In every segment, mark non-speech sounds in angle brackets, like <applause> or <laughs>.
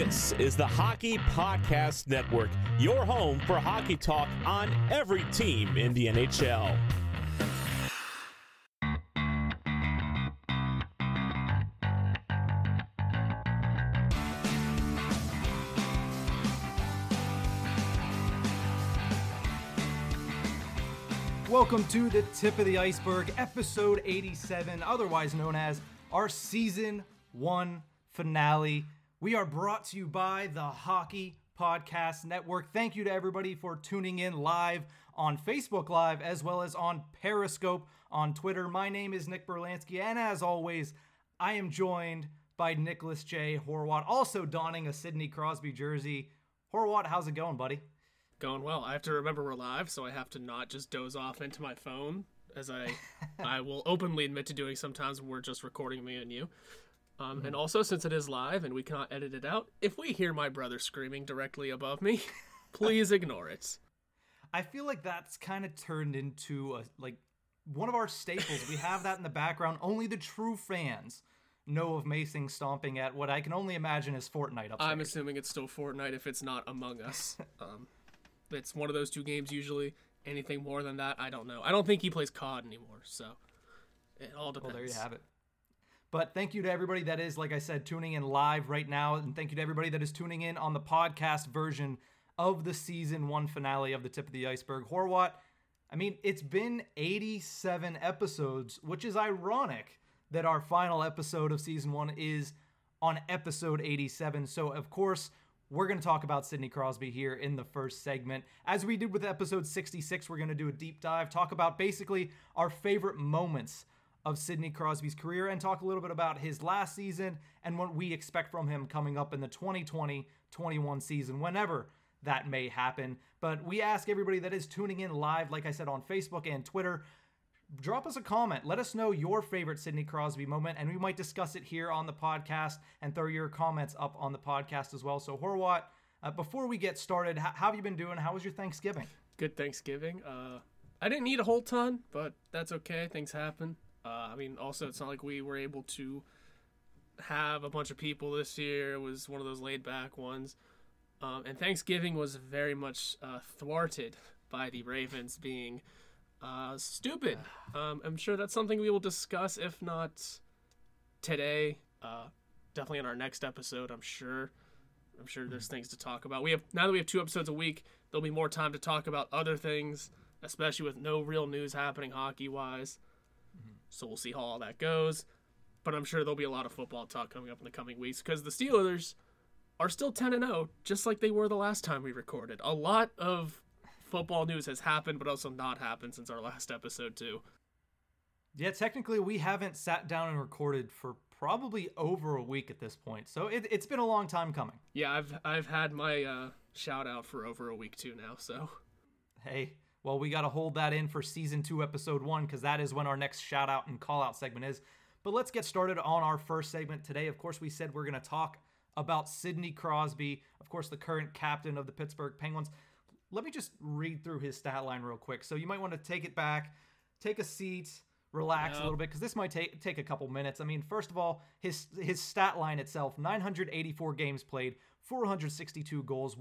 This is the Hockey Podcast Network, your home for hockey talk on every team in the NHL. Welcome to the Tip of the Iceberg, episode 87, otherwise known as our season one finale. We are brought to you by the Hockey Podcast Network. Thank you to everybody for tuning in live on Facebook Live as well as on Periscope on Twitter. My name is Nick Berlansky, and as always, I am joined by Nicholas J. Horwat, also donning a Sidney Crosby jersey. Horwat, how's it going, buddy? Going well. I have to remember we're live, so I have to not just doze off into my phone, as I <laughs> I will openly admit to doing sometimes when we're just recording me and you. Um, Mm-hmm. And also, since it is live and we cannot edit it out, if we hear my brother screaming directly above me, <laughs> please ignore it. I feel like that's kind of turned into a like one of our staples. we have that in the background. Only the true fans know of Mason stomping at what I can only imagine is Fortnite upstairs. I'm assuming it's still Fortnite if it's not Among Us. <laughs> Um, it's one of those two games usually. Anything more than that, I don't know. I don't think he plays COD anymore, so it all depends. well, there you have it. But thank you to everybody that is, like I said, tuning in live right now, and thank you to everybody that is tuning in on the podcast version of the season one finale of the Tip of the Iceberg. Horwat, I mean, it's been 87 episodes, which is ironic that our final episode of season one is on episode 87. So, of course, we're going to talk about Sidney Crosby here in the first segment. As we did with episode 66, we're going to do a deep dive, talk about basically our favorite moments of Sidney Crosby's career and talk a little bit about his last season and what we expect from him coming up in the 2020 21 season, whenever that may happen. But we ask everybody that is tuning in live, like I said, on Facebook and Twitter, drop us a comment. Let us know your favorite Sidney Crosby moment, and we might discuss it here on the podcast and throw your comments up on the podcast as well. So, Horwat, uh, before we get started, h- how have you been doing? How was your Thanksgiving? good Thanksgiving. Uh, I didn't eat a whole ton, but that's okay. Things happen. Uh, I mean, also, it's not like we were able to have a bunch of people this year. It was one of those laid back ones. Um, and Thanksgiving was very much uh, thwarted by the Ravens being uh, stupid. Um, I'm sure that's something we will discuss, if not today, uh, definitely in our next episode, I'm sure. I'm sure there's things to talk about. We have now that we have two episodes a week, there'll be more time to talk about other things, especially with no real news happening hockey wise. So we'll see how all that goes. But I'm sure there'll be a lot of football talk coming up in the coming weeks because the Steelers are still 10 and 0, just like they were the last time we recorded. A lot of football news has happened, but also not happened since our last episode too. Yeah, technically, we haven't sat down and recorded for probably over a week at this point. So, it, it's been a long time coming. Yeah, I've I've had my uh, shout out for over a week too now. So Hey, well, we got to hold that in for season two, episode one, because that is when our next shout out and call out segment is. But let's get started on our first segment today. Of course, we said we're going to talk about Sidney Crosby, of course, the current captain of the Pittsburgh Penguins. Let me just read through his stat line real quick. So you might want to take it back, take a seat, relax a little bit, because this might take take a couple minutes. I mean, first of all, his his stat line itself: 984 games played, 462 goals,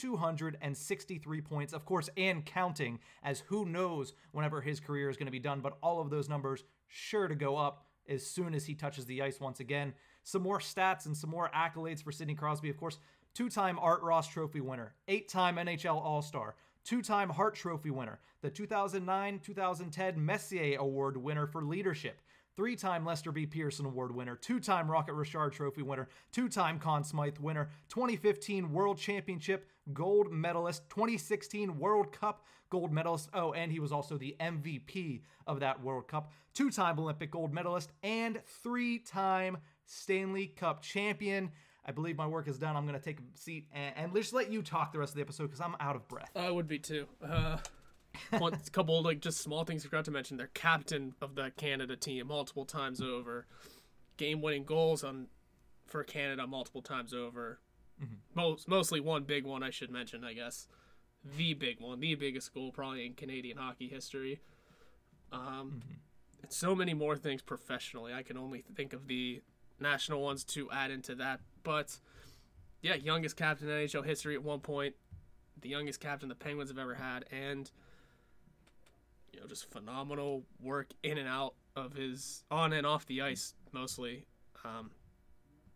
1,263 points, of course, and counting, as who knows whenever his career is going to be done. But all of those numbers sure to go up as soon as he touches the ice once again. Some more stats and some more accolades for Sidney Crosby, of course. Two time Art Ross Trophy winner, eight time NHL All Star, two time Hart Trophy winner, the 2009 2010 Messier Award winner for leadership, three time Lester B. Pearson Award winner, two time Rocket Richard Trophy winner, two time Conn Smythe winner, 2015 World Championship gold medalist, 2016 World Cup gold medalist. Oh, and he was also the MVP of that World Cup, two time Olympic gold medalist, and three time Stanley Cup champion. I believe my work is done. I'm going to take a seat and, and just let you talk the rest of the episode because I'm out of breath. I would be too. Uh, one a couple like just small things I forgot to mention. They're captain of the Canada team multiple times over, game-winning goals on for Canada multiple times over. Most mostly one big one I should mention, I guess. The big one, the biggest goal probably in Canadian hockey history. Um, and so many more things professionally. I can only think of the national ones to add into that, but yeah, youngest captain in NHL history at one point, the youngest captain the Penguins have ever had, and you know, just phenomenal work in and out of his on and off the ice mostly. Um,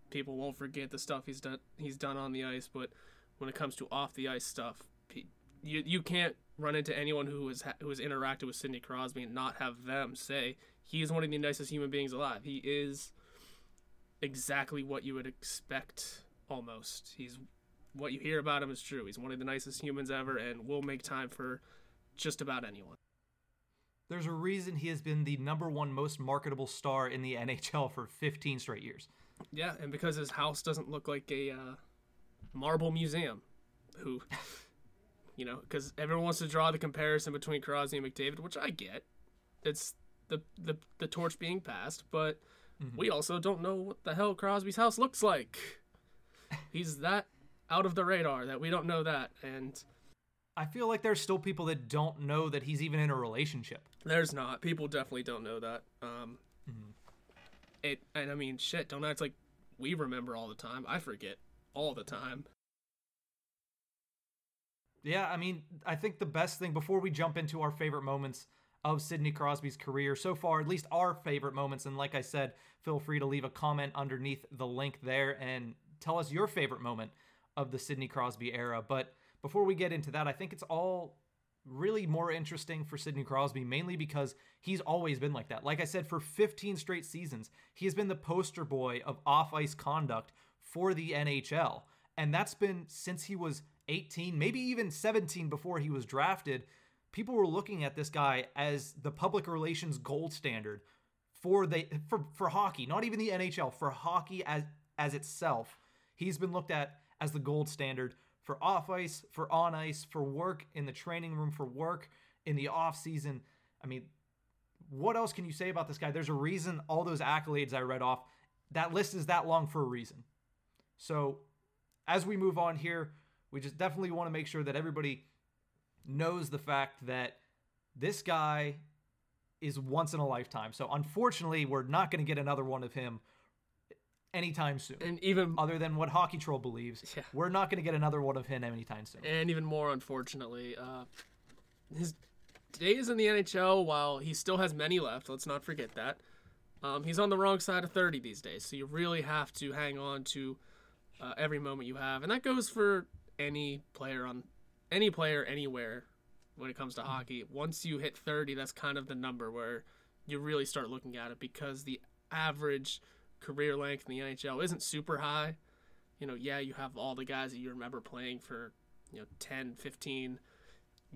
people won't forget the stuff he's done he's done on the ice, but when it comes to off the ice stuff, you you can't run into anyone who has who has interacted with Sidney Crosby and not have them say he is one of the nicest human beings alive. He is exactly what you would expect almost. He's what you hear about him is true. He's one of the nicest humans ever and will make time for just about anyone. There's a reason he has been the number one most marketable star in the <laughs> NHL for 15 straight years. Yeah, and because his house doesn't look like a uh, marble museum, who, you know, because everyone wants to draw the comparison between Crosby and McDavid, which I get. It's the the, the torch being passed, but mm-hmm. we also don't know what the hell Crosby's house looks like. He's that out of the radar that we don't know that, and I feel like there's still people that don't know that he's even in a relationship. There's not. People definitely don't know that. Um, mm-hmm. It and I mean, shit. Don't act like we remember all the time. I forget all the time. Yeah, I mean, I think the best thing before we jump into our favorite moments of Sidney Crosby's career so far, at least our favorite moments, and like I said, feel free to leave a comment underneath the link there and tell us your favorite moment of the Sidney Crosby era. But before we get into that, I think it's all really more interesting for Sidney Crosby, mainly because he's always been like that. Like I said, for 15 straight seasons, he has been the poster boy of off ice conduct for the NHL. And that's been since he was 18, maybe even 17 before he was drafted. People were looking at this guy as the public relations gold standard for the for, for hockey, not even the NHL, for hockey as as itself. He's been looked at as the gold standard for off ice, for on ice, for work in the training room, for work in the off season. I mean, what else can you say about this guy? There's a reason all those accolades I read off, that list is that long for a reason. So, as we move on here, we just definitely want to make sure that everybody knows the fact that this guy is once in a lifetime. So, unfortunately, we're not going to get another one of him anytime soon. And even other than what Hockey Troll believes, yeah. we're not going to get another one of him anytime soon. And even more, unfortunately, uh, his days in the NHL, while he still has many left, let's not forget that. Um, he's on the wrong side of 30 these days, so you really have to hang on to uh, every moment you have, and that goes for any player on any player anywhere when it comes to mm-hmm. hockey. Once you hit 30, that's kind of the number where you really start looking at it because the average career length in the NHL isn't super high. You know, yeah, you have all the guys that you remember playing for, you know, 10, 15,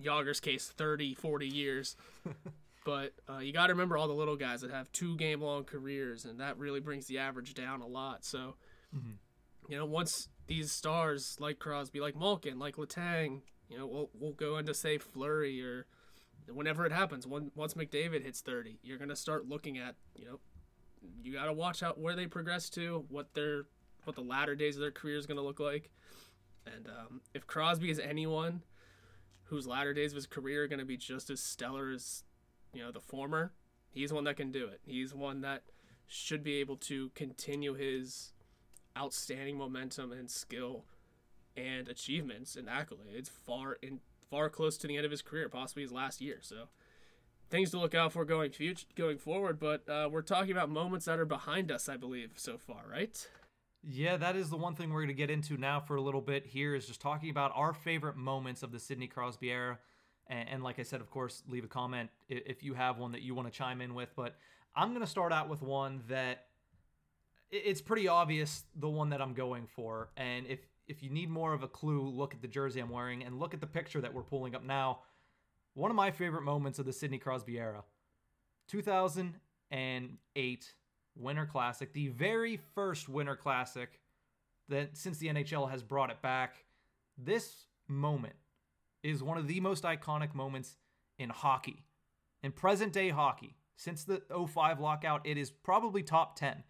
Jagr's case 30, 40 years. <laughs> but uh, you got to remember all the little guys that have two game long careers, and that really brings the average down a lot. So, mm-hmm. you know, once these stars like Crosby, like Malkin, like Letang, you know, we'll, we'll go into, say, Fleury or whenever it happens, when, once McDavid hits 30, you're going to start looking at, you know, you got to watch out where they progress to, what their what the latter days of their career is going to look like. And um, if Crosby is anyone whose latter days of his career are going to be just as stellar as you know the former, he's one that can do it. He's one that should be able to continue his outstanding momentum and skill and achievements and accolades far in far close to the end of his career, possibly his last year. So things to look out for going future, going forward. But uh, we're talking about moments that are behind us, I believe, so far, right? Yeah, that is the one thing we're going to get into now for a little bit here is just talking about our favorite moments of the Sidney Crosby era. And, and like I said, of course, leave a comment if you have one that you want to chime in with. But I'm going to start out with one that it's pretty obvious the one that I'm going for. And if if you need more of a clue, look at the jersey I'm wearing and look at the picture that we're pulling up now one of my favorite moments of the Sidney Crosby era 2008 Winter Classic, the very first Winter Classic that since the NHL has brought it back. This moment is one of the most iconic moments in hockey, in present day hockey. Since the 05 lockout, it is probably top 10.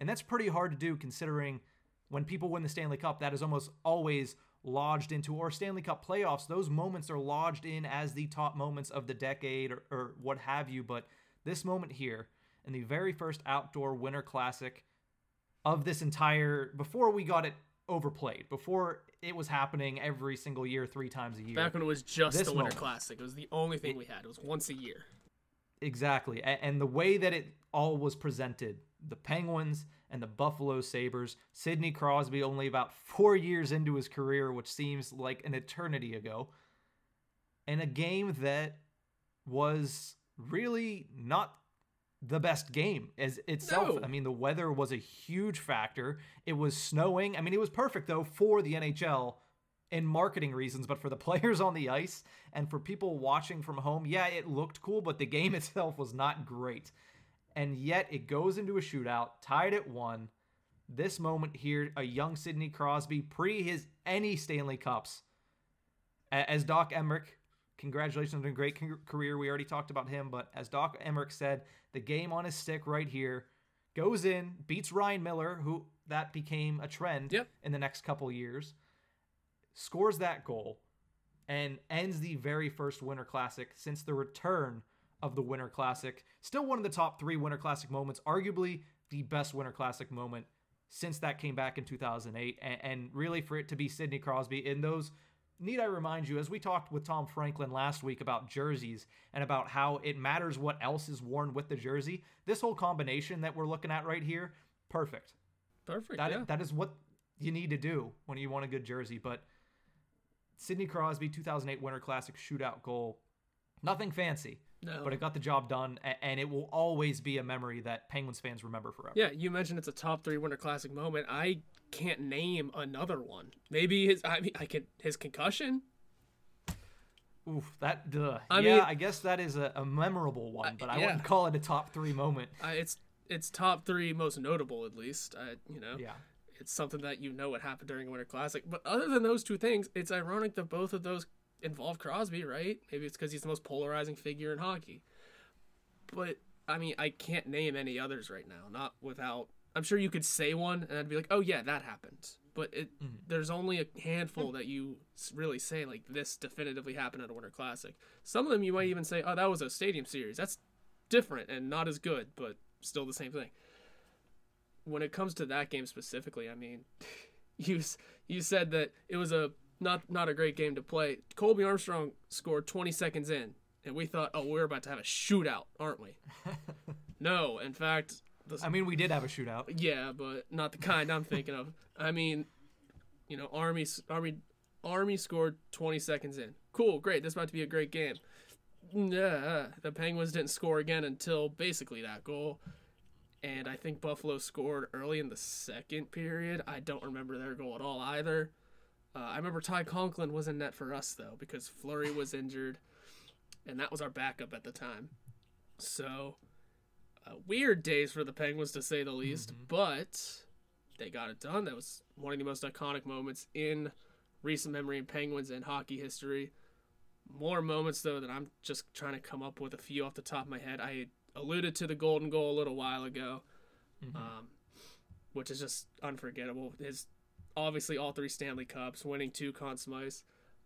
And that's pretty hard to do considering when people win the Stanley Cup, that is almost always lodged into, or Stanley Cup playoffs, those moments are lodged in as the top moments of the decade or, or what have you. But this moment here, in the very first outdoor winter classic of this entire, before we got it overplayed. Before it was happening every single year, three times a year. Back when it was just This the Winter moment. Classic, it was the only thing we had. It was once a year. Exactly. A- And the way that it all was presented, the Penguins and the Buffalo Sabres, Sidney Crosby only about four years into his career, which seems like an eternity ago, and a game that was really not the best game as itself. No. I mean, the weather was a huge factor. It was snowing. I mean, it was perfect though for the NHL in marketing reasons, but for the <laughs> players on the ice and for people watching from home, yeah, it looked cool, but the game <laughs> itself was not great. And yet it goes into a shootout, tied at one. This moment here, a young Sidney Crosby, pre his any Stanley Cups, as Doc Emrick, congratulations on a great career. We already talked about him, but as Doc Emrick said, the game on his stick right here goes in, beats Ryan Miller, who that became a trend Yep. in the next couple years, scores that goal, and ends the very first Winter Classic since the return of the Winter Classic. Still one of the top three Winter Classic moments, arguably the best Winter Classic moment since that came back in 2008. And, and really, for it to be Sidney Crosby in those, need I remind you, as we talked with Tom Franklin last week about jerseys and about how it matters what else is worn with the jersey, this whole combination that we're looking at right here, perfect. Perfect. That yeah. that is what you need to do when you want a good jersey. But Sidney Crosby, 2008 Winter Classic shootout goal, nothing fancy, no. but it got the job done, and it will always be a memory that Penguins fans remember forever. Yeah, you mentioned it's a top three Winter Classic moment. I can't name another one. Maybe his. I mean, I could his concussion. Oof, that duh. I yeah, mean- I guess that is a, a memorable one, but I yeah. wouldn't call it a top three moment. I, it's it's top three most notable at least. I, you know, Yeah. it's something that you know what happened during a Winter Classic. But other than those two things, it's ironic that both of those involve Crosby, right? Maybe it's because he's the most polarizing figure in hockey. But I mean, I can't name any others right now. Not without. I'm sure you could say one, and I'd be like, "Oh yeah, that happened." But it, mm-hmm. there's only a handful that you really say like this definitively happened at a Winter Classic. Some of them you might mm-hmm. even say, "Oh, that was a Stadium Series." That's different and not as good, but still the same thing. When it comes to that game specifically, I mean, <laughs> you you said that it was a not not a great game to play. Colby Armstrong scored 20 seconds in, and we thought, "Oh, we're about to have a shootout, aren't we?" <laughs> no, in fact, the, I mean, we did have a shootout. yeah, but not the kind I'm thinking of. I mean, you know, Army Army Army scored 20 seconds in. Cool, great. This about to be a great game. Nah, the Penguins didn't score again until basically that goal. And I think Buffalo scored early in the second period. I don't remember their goal at all either. Uh, I remember Ty Conklin was in net for us though because Fleury was injured, and that was our backup at the time. So uh, weird days for the Penguins to say the least, but they got it done. That was one of the most iconic moments in recent memory in Penguins and hockey history. More moments though that I'm just trying to come up with a few off the top of my head. I alluded to the golden goal a little while ago, um, which is just unforgettable. His obviously all three Stanley Cups, winning two Conn Smythes.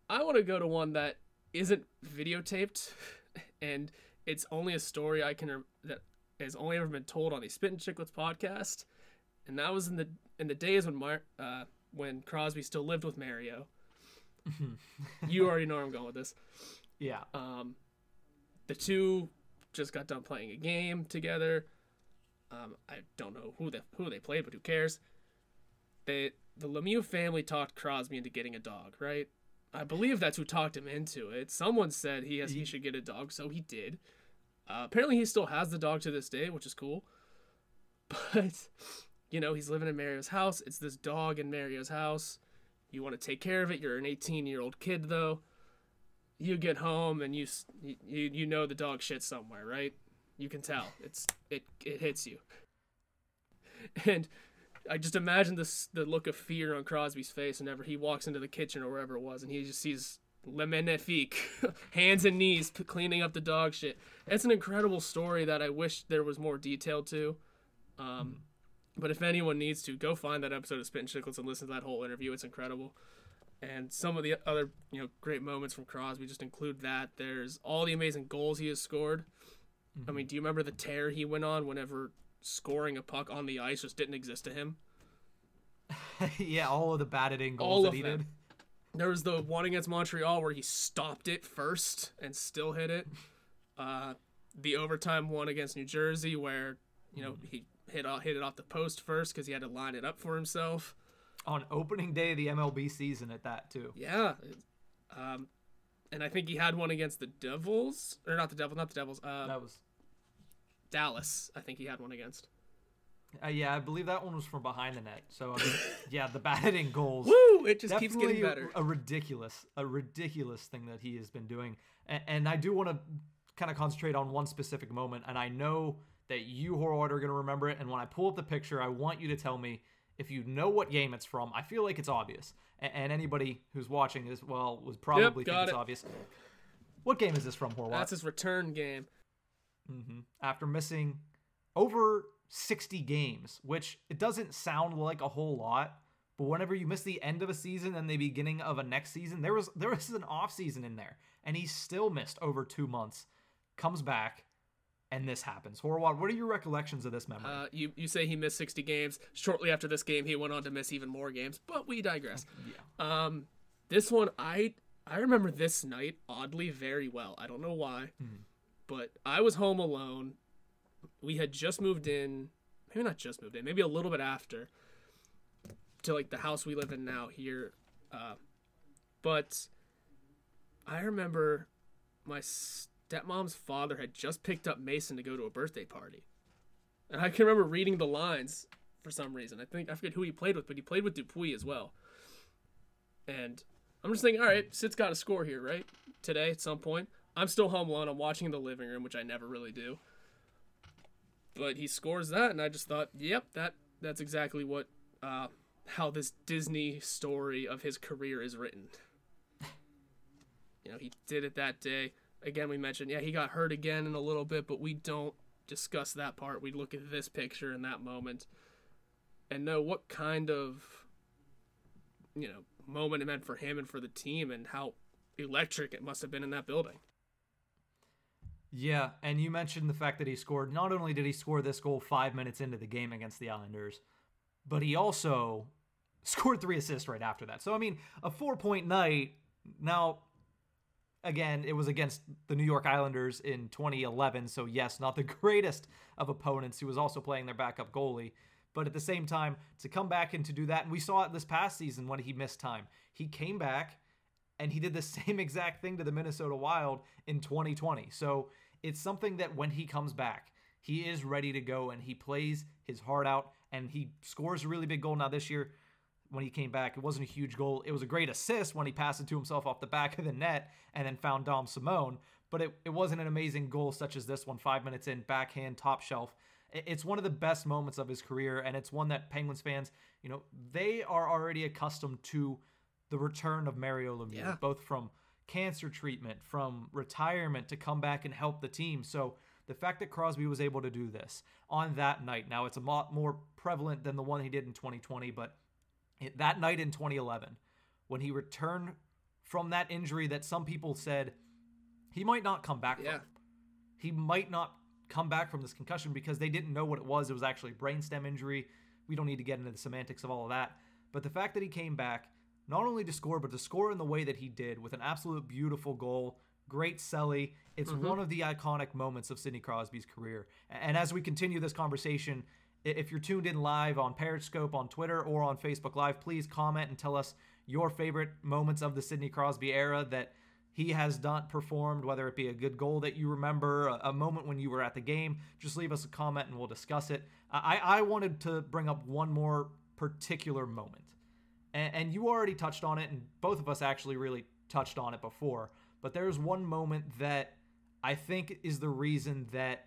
I want to go to one that isn't videotaped, <laughs> and it's only a story I can that has only ever been told on the Spit and Chicklets podcast, and that was in the in the days when Mar- uh, when Crosby still lived with Mario. <laughs> you already know where I'm going with this. Yeah. Um, the two just got done playing a game together. Um, I don't know who they who they played, but who cares? They the Lemieux family talked Crosby into getting a dog, right? I believe that's who talked him into it. Someone said he has he should get a dog, so he did. Uh, apparently, he still has the dog to this day, which is cool. <laughs> But you know, he's living in Mario's house. It's this dog in Mario's house. You want to take care of it. You're an 18 year old kid, though you get home and you you you know the dog shit somewhere, right? You can tell. It's it it hits you. <laughs> And I just imagine this the look of fear on Crosby's face whenever he walks into the kitchen or wherever it was, and he just sees Le Magnifique, <laughs> hands and knees cleaning up the dog shit. It's an incredible story that I wish there was more detail to. Um, but if anyone needs to, go find that episode of Spit and Chicklets and listen to that whole interview. It's incredible and some of the other you know great moments from Crosby just include that. There's all the amazing goals he has scored. I mean, do you remember the tear he went on whenever scoring a puck on the ice just didn't exist to him? <laughs> yeah, all of the batted in goals All that he them. did. There was the one against Montreal where he stopped it first and still hit it. Uh, the overtime one against New Jersey where you know he hit off, hit it off the post first because he had to line it up for himself. On opening day of the MLB season at that too. Yeah, um, and I think he had one against the Devils or not the Devils, not the Devils. Uh, That was Dallas. I think he had one against. uh, yeah, I believe that one was from behind the net. So I mean, <laughs> yeah, the batting goals. Woo! It just keeps getting better. A ridiculous, a ridiculous thing that he has been doing, and, and I do want to kind of concentrate on one specific moment, and I know that you, Horwat, are going to remember it. And when I pull up the picture, I want you to tell me if you know what game it's from. I feel like it's obvious, and, and anybody who's watching this, well, would probably think got it's obvious. What game is this from, Horwat? That's his return game. Hmm After missing over 60 games, which it doesn't sound like a whole lot, but whenever you miss the end of a season and the beginning of a next season, there was there was an off season in there, and he still missed over two months. Comes back, and this happens. Horwat, what are your recollections of this memory? Uh, you you say he missed 60 games. Shortly after this game, he went on to miss even more games. But we digress. <laughs> yeah. Um, this one I I remember this night oddly very well. I don't know why, but I was home alone. We had just moved in, maybe not just moved in, maybe a little bit after, to like the house we live in now here. Uh, but I remember my stepmom's father had just picked up Mason to go to a birthday party, and I can remember reading the lines for some reason. I think I forget who he played with, but he played with Dupuis as well. And I'm just thinking, all right, Sid's got to score here, right? Today at some point. I'm still home alone. I'm watching in the living room, which I never really do. But he scores that, and I just thought, yep, that that's exactly what uh, how this Disney story of his career is written. <laughs> you know, he did it that day. Again, we mentioned, yeah, he got hurt again in a little bit, but we don't discuss that part. We look at this picture in that moment and know what kind of you know moment it meant for him and for the team and how electric it must have been in that building. Yeah, and you mentioned the fact that he scored. Not only did he score this goal five minutes into the game against the Islanders, but he also <laughs> scored three assists right after that. So, I mean, a four point night. Now, again, it was against the New York Islanders in 2011. So, yes, not the <laughs> greatest of opponents. He was also playing their backup goalie. But at the same time, to come back and to do that, and we saw it this past season when he missed time. He came back and he did the <laughs> same exact thing to the Minnesota Wild in 2020. So it's something that when he comes back, he is ready to go and he plays his heart out and he scores a really big goal. Now, this year, when he came back, it wasn't a huge goal. It was a great assist when he passed it to himself off the back of the net and then found Dom Simon. But it, it wasn't an amazing goal such as this one, five minutes in, backhand, top shelf. It's one of the best moments of his career, and it's one that Penguins fans, you know, they are already accustomed to the return of Mario Lemieux, Yeah. both from cancer treatment, from retirement to come back and help the team. So the fact that Crosby was able to do this on that night, now it's a lot more prevalent than the one he did in 2020, but that night in 2011, when he returned from that injury that some people said he might not come back Yeah. from. He might not come back from this concussion because they didn't know what it was. It was actually a brainstem injury. We don't need to get into the semantics of all of that. But the fact that he came back, not only to score, but to score in the way that he did with an absolute beautiful goal, great celly. It's mm-hmm. one of the iconic moments of Sidney Crosby's career. And as we continue this conversation, if you're tuned in live on Periscope, on Twitter, or on Facebook Live, please comment and tell us your favorite moments of the Sidney Crosby era that he has not performed, whether it be a good goal that you remember, a, a moment when you were at the game. Just leave us a comment and we'll discuss it. I, I wanted to bring up one more particular moment. And, and you already touched on it, and both of us actually really touched on it before. But there's one moment that I think is the reason that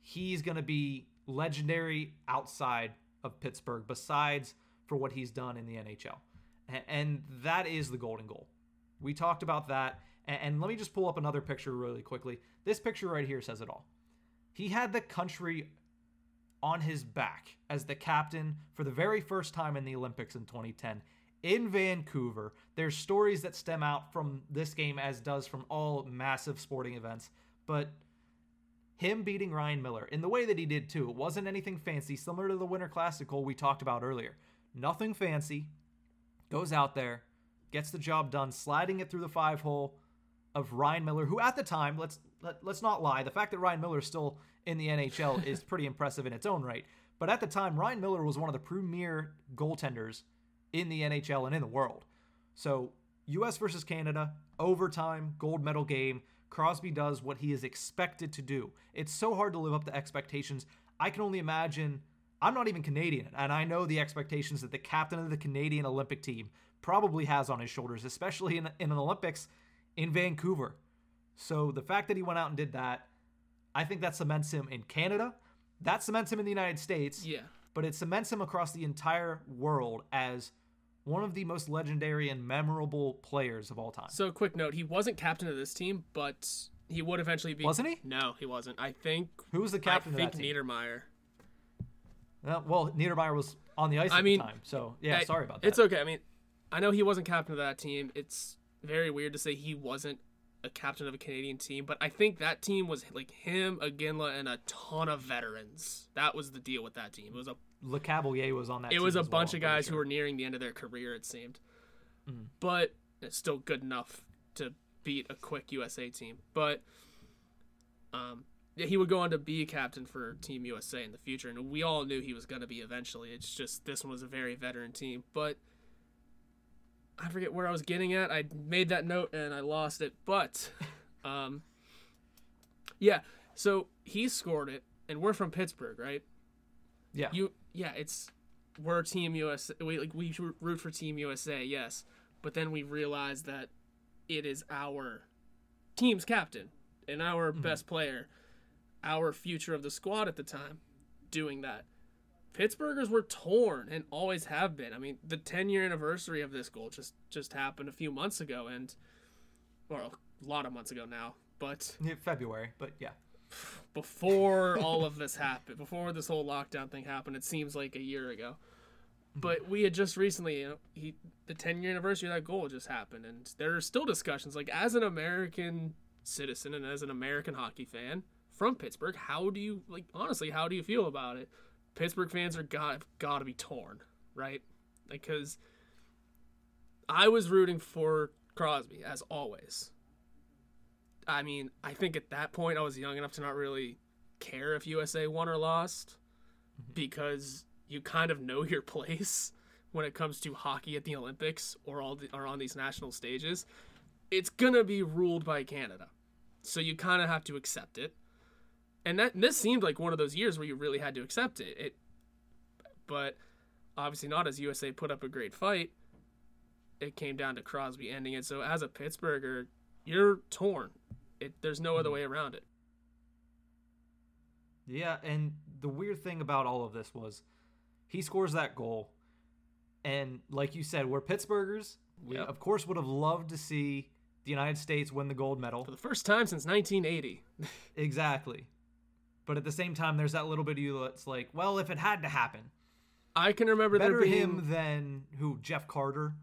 he's going to be legendary outside of Pittsburgh, besides for what he's done in the NHL. And that is the golden goal. We talked about that. And let me just pull up another picture really quickly. This picture right here says it all. He had the country on his back as the captain for the very first time in the Olympics in 2010 in Vancouver. There's stories that stem out from this game, as does from all massive sporting events. But him beating Ryan Miller in the way that he did too, it wasn't anything fancy, similar to the Winter Classic goal we talked about earlier. Nothing fancy. Goes out there, gets the job done, sliding it through the five hole of Ryan Miller, who at the time, let's let, let's not lie, the fact that Ryan Miller is still in the NHL is pretty <laughs> impressive in its own right. But at the time, Ryan Miller was one of the premier goaltenders in the NHL and in the world. So, US versus Canada, overtime, gold medal game. Crosby does what he is expected to do. It's so hard to live up to expectations. I can only imagine. I'm not even Canadian, and I know the expectations that the captain of the Canadian Olympic team probably has on his shoulders, especially in, in an Olympics in Vancouver. So the fact that he went out and did that, I think that cements him in Canada. That cements him in the United States. Yeah. But it cements him across the entire world as one of the most legendary and memorable players of all time. So, quick note: he wasn't captain of this team, but he would eventually be. Wasn't he? No, he wasn't. I think. Who was the captain I think of that team? Niedermayer. Uh, well, Niedermayer was on the ice I at mean, the time, so yeah, I- sorry about that. It's okay. I mean, I know he wasn't captain of that team. It's very weird to say he wasn't a captain of a Canadian team, but I think that team was like him, Iginla, and a ton of veterans. That was the deal with that team. It was a Lecavalier was on that. it was a well, bunch I'm of guys who were nearing the end of their career. It seemed, Mm-hmm. but it's still good enough to beat a quick USA team. But um, yeah, he would go on to be a captain for Team USA in the future, and we all knew he was going to be eventually. It's just this one was a very veteran team, but I forget where I was getting at. I made that note and I lost it, but <laughs> um, yeah. So he scored it, and we're from Pittsburgh, right? Yeah, You yeah, it's we're Team USA. We like we root for Team USA, yes, but then we realize that it is our team's captain and our mm-hmm. best player, our future of the squad at the time, doing that. Pittsburghers were torn and always have been. I mean, the 10 year anniversary of this goal just just happened a few months ago, and well, a lot of months ago now. But Yeah, February, but yeah, before all of this happened, before this whole lockdown thing happened, it seems like a year ago. But we had just recently, you know, he the 10 year anniversary of that goal just happened, and there are still discussions. Like as an American citizen and as an American hockey fan from Pittsburgh, how do you like honestly? How do you feel about it? Pittsburgh fans are got got to be torn, right? Because I was rooting for Crosby as always. I mean, I think at that point I was young enough to not really care if USA won or lost mm-hmm. because you kind of know your <laughs> place when it comes to hockey at the Olympics or all the, or on these national stages. It's gonna be ruled by Canada, so you kind of have to accept it. And that this seemed like one of those years where you really had to accept it. It, but obviously not as USA put up a great fight. It came down to Crosby ending it. So as a Pittsburgher, you're torn. It, there's no other hmm. way around it. yeah. And the weird thing about all of this was, he scores that goal, and like you said, we're Pittsburghers. We Yep. of course would have loved to see the United States win the gold medal. For the first time since 1980. <laughs> Exactly. But at the same time, there's that little bit of you that's like, well, if it had to happen, I can remember better there being him than who Jeff Carter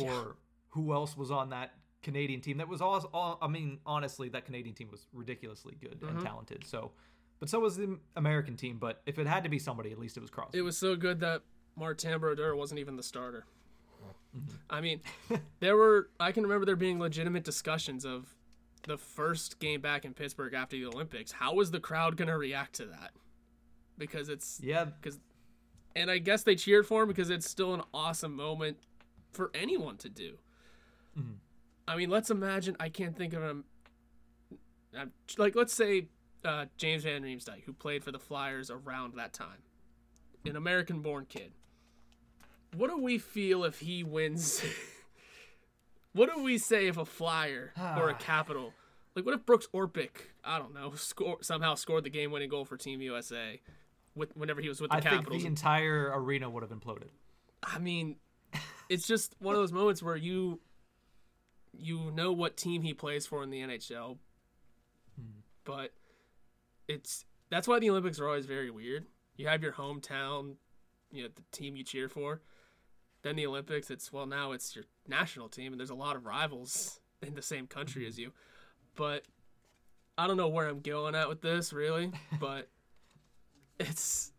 or who else was on that Canadian team. That was all, all. Uh, I mean, honestly, that Canadian team was ridiculously good and Mm-hmm. talented. So, but so was the American team. But if it had to be somebody, at least it was Crosby. it was so good that Martin Brodeur wasn't even the starter. Mm-hmm. I mean, <laughs> there were I can remember there being legitimate discussions of the first game back in Pittsburgh after the Olympics. How was the crowd going to react to that? Because it's yeah, because and I guess they cheered for him because it's still an awesome moment for anyone to do. Mm-hmm. I mean, let's imagine. I can't think of him. Like, let's say uh, James Van Riemsdyk, who played for the Flyers around that time, an American-born kid. What do we feel if he wins? <laughs> what do we say if a Flyer or a Capital, like what if Brooks Orpik, I don't know, score somehow scored the game-winning goal for Team USA, with whenever he was with the I think the entire arena would have imploded. I mean, it's just one of those moments where you you know what team he plays for in the NHL, hmm. but it's that's why the Olympics are always very weird. You have your hometown, you know, the team you cheer for. Then the Olympics, it's well now it's your national team, and there's a lot of rivals in the same country hmm. as you. But I don't know where I'm going at with this really, <laughs> but it's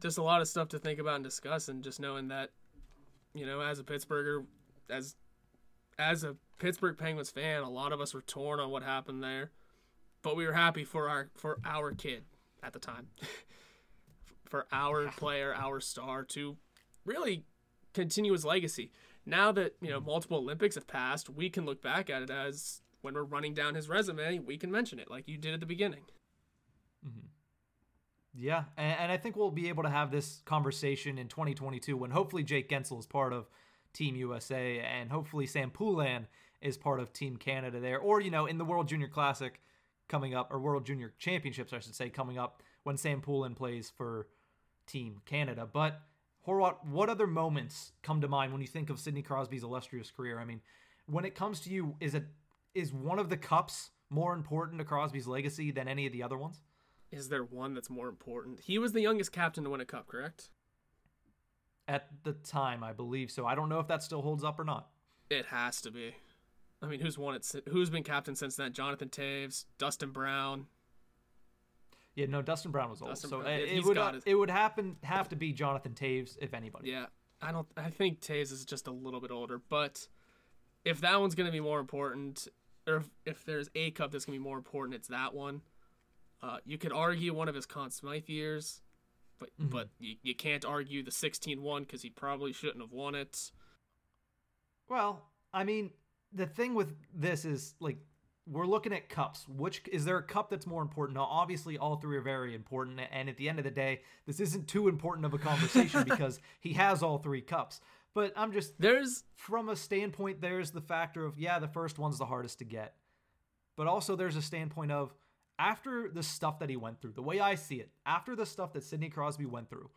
just a lot of stuff to think about and discuss, and just knowing that, you know, as a Pittsburgher, as as a Pittsburgh Penguins fan, a lot of us were torn on what happened there, but we were happy for our for our kid at the time, <laughs> for our player, our star to really continue his legacy. Now that you know multiple Olympics have passed, we can look back at it as when we're running down his resume, we can mention it like you did at the beginning. Mm-hmm. Yeah, and, and I think we'll be able to have this conversation in 2022 when hopefully Jake Guentzel is part of Team USA and hopefully Sam Poulin is part of Team Canada there, or you know in the World Junior Classic coming up or World Junior Championships I should say coming up when Sam Poulin plays for Team Canada. But Horwat, what other moments come to mind when you think of Sidney Crosby's illustrious career? I mean, when it comes to you, is it is one of the cups more important to Crosby's legacy than any of the other ones? Is there one that's more important? He was the youngest captain to win a cup, correct? At the time, I believe so. I don't know if that still holds up or not. It has to be. I mean, who's won it? Who's been captain since then? Jonathan Toews, Dustin Brown. Yeah, no, Dustin Brown was old, Dustin so Brown, it, it would got it. would happen have to be Jonathan Toews if anybody. Yeah, I don't. I think Toews is just a little bit older, but if that one's gonna be more important, or if, if there's a cup that's gonna be more important, it's that one. Uh, you could argue one of his Conn Smythe years, but but you, you can't argue the 16 one because he probably shouldn't have won it. Well, I mean, the thing with this is like we're looking at cups. Which is there a cup that's more important? Now, obviously, all three are very important, and at the end of the day, this isn't too important of a conversation <laughs> because he has all three cups. But I'm just There's from a standpoint, there's the factor of yeah, the first one's the hardest to get, but also there's a standpoint of after the stuff that he went through, the way I see it, after the stuff that Sidney Crosby went through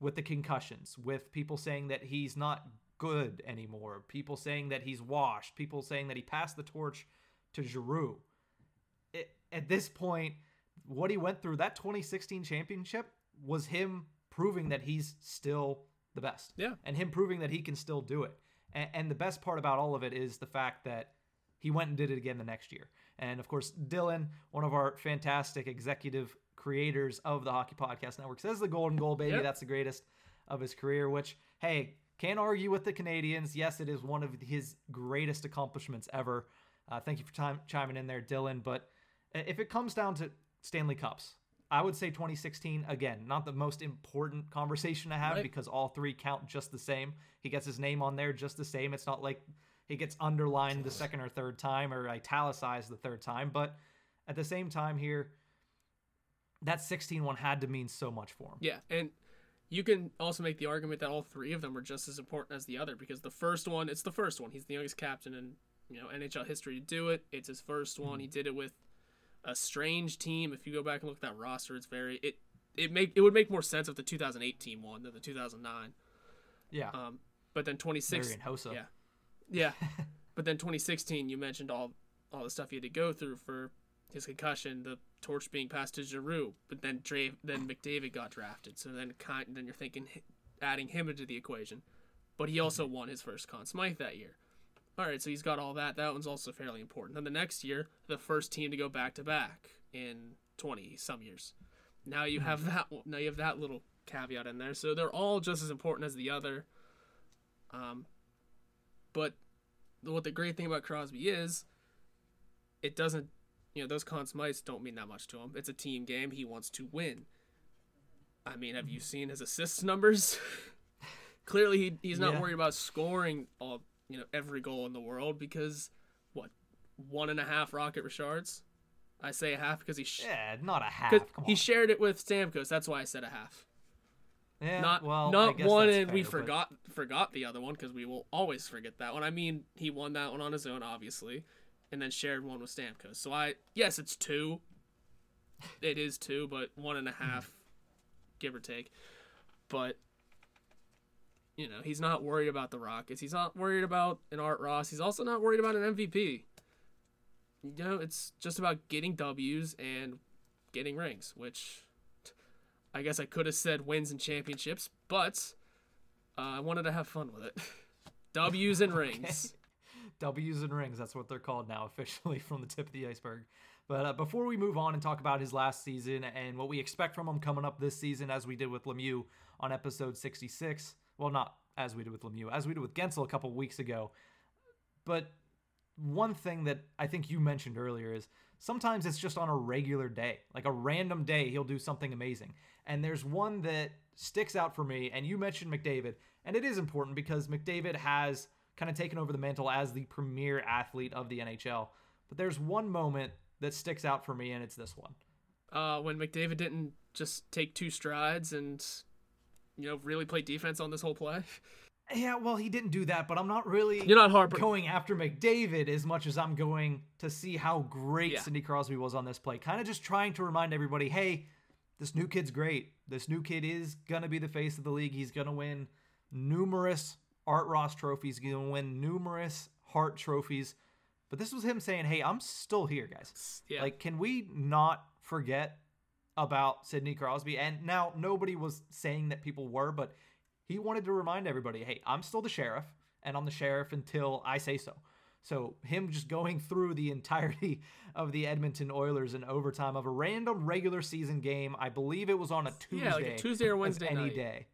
with the concussions, with people saying that he's not good anymore, people saying that he's washed, people saying that he passed the torch to Giroux. It, at this point, what he went through, that 2016 championship was him proving that he's still the best. Yeah. And him proving that he can still do it. And, and the best part about all of it is the fact that he went and did it again the next year. And of course, Dylan, one of our fantastic executive creators of the Hockey Podcast Network, says the golden goal, baby. Yep. That's the greatest of his career, which, hey, can't argue with the Canadians. Yes, it is one of his greatest accomplishments ever. Uh, thank you for time, chiming in there, Dylan. But if it comes down to Stanley Cups, I would say 2016, again, not the most important conversation to have Right. because all three count just the same. He gets his name on there just the same. It's not like he gets underlined the second or third time or italicized the third time. But at the same time, here, that 16 one had to mean so much for him. Yeah, and you can also make the argument that all three of them are just as important as the other because the first one, it's the first one. He's the youngest captain in you know NHL history to do it. It's his first one. He did it with a strange team. If you go back and look at that roster, it's very it it make it would make more sense if the 2008 team won than the 2009. Yeah. Um, but then 26, Marian Hossa. yeah, yeah. <laughs> but then 2016, you mentioned all all the stuff he had to go through for his concussion, the torch being passed to Giroux. But then Dra- then McDavid got drafted, so then kind then you're thinking adding him into the equation. But he also won his first Conn Smythe that year. All right, so he's got all that. That one's also fairly important. Then the next year, the first team to go back to back in 20 some years. Now you have that. Now you have that little caveat in there. So they're all just as important as the other. Um, but what the great thing about Crosby is, it doesn't, you know, those Conn Smythes don't mean that much to him. It's a team game. He wants to win. I mean, have you seen his assist numbers? <laughs> Clearly, he, he's not Yeah. worried about scoring all, you know, every goal in the world because what, one and a half Rocket Richards? I say a half because he sh- Yeah, not a half. He shared it with Stamkos. That's why I said a half yeah, not well, I not one and we but- forgot forgot the other one because we will always forget that one. I mean, he won that one on his own, obviously, and then shared one with Stamkos. So I yes, it's two. It is two, but one and a half, give or take. But you know, he's not worried about the Rockets. He's not worried about an Art Ross. He's also not worried about an MVP. You know, it's just about getting W's and getting rings, which I guess I could have said wins and championships, but uh, I wanted to have fun with it. <laughs> W's and <laughs> rings. W's and rings. That's what they're called now, <laughs> officially from the tip of the iceberg. But uh, before we move on and talk about his last season and what we expect from him coming up this season, as we did with Lemieux on episode 66, well, not as we did with Lemieux, as we did with Guentzel a couple weeks ago. But one thing that I think you mentioned earlier is sometimes it's just on a regular day, like a random day, he'll do something amazing. And there's one that sticks out for me, and you mentioned McDavid, and it is important because McDavid has kind of taken over the mantle as the premier athlete of the NHL. But there's one moment that sticks out for me, and it's this one. Uh, when McDavid didn't just take two strides and, you know, really play defense on this whole play. Yeah, well, he didn't do that, but I'm not really You're not hard going after McDavid as much as I'm going to see how great Yeah. Sidney Crosby was on this play. Kind of just trying to remind everybody, hey, this new kid's great. This new kid is gonna be the face of the league. He's gonna win numerous Art Ross trophies. He's gonna win numerous Hart trophies. But this was him saying, "Hey, I'm still here, guys. Yeah. Like, can we not forget about Sidney Crosby?" And now nobody was saying that people were, but he wanted to remind everybody, "Hey, I'm still the sheriff, and I'm the sheriff until I say so." So him just going through the entirety <laughs> of the Edmonton Oilers in overtime of a random regular season game. I believe it was on a Tuesday. Yeah, like a Tuesday or Wednesday any night. day.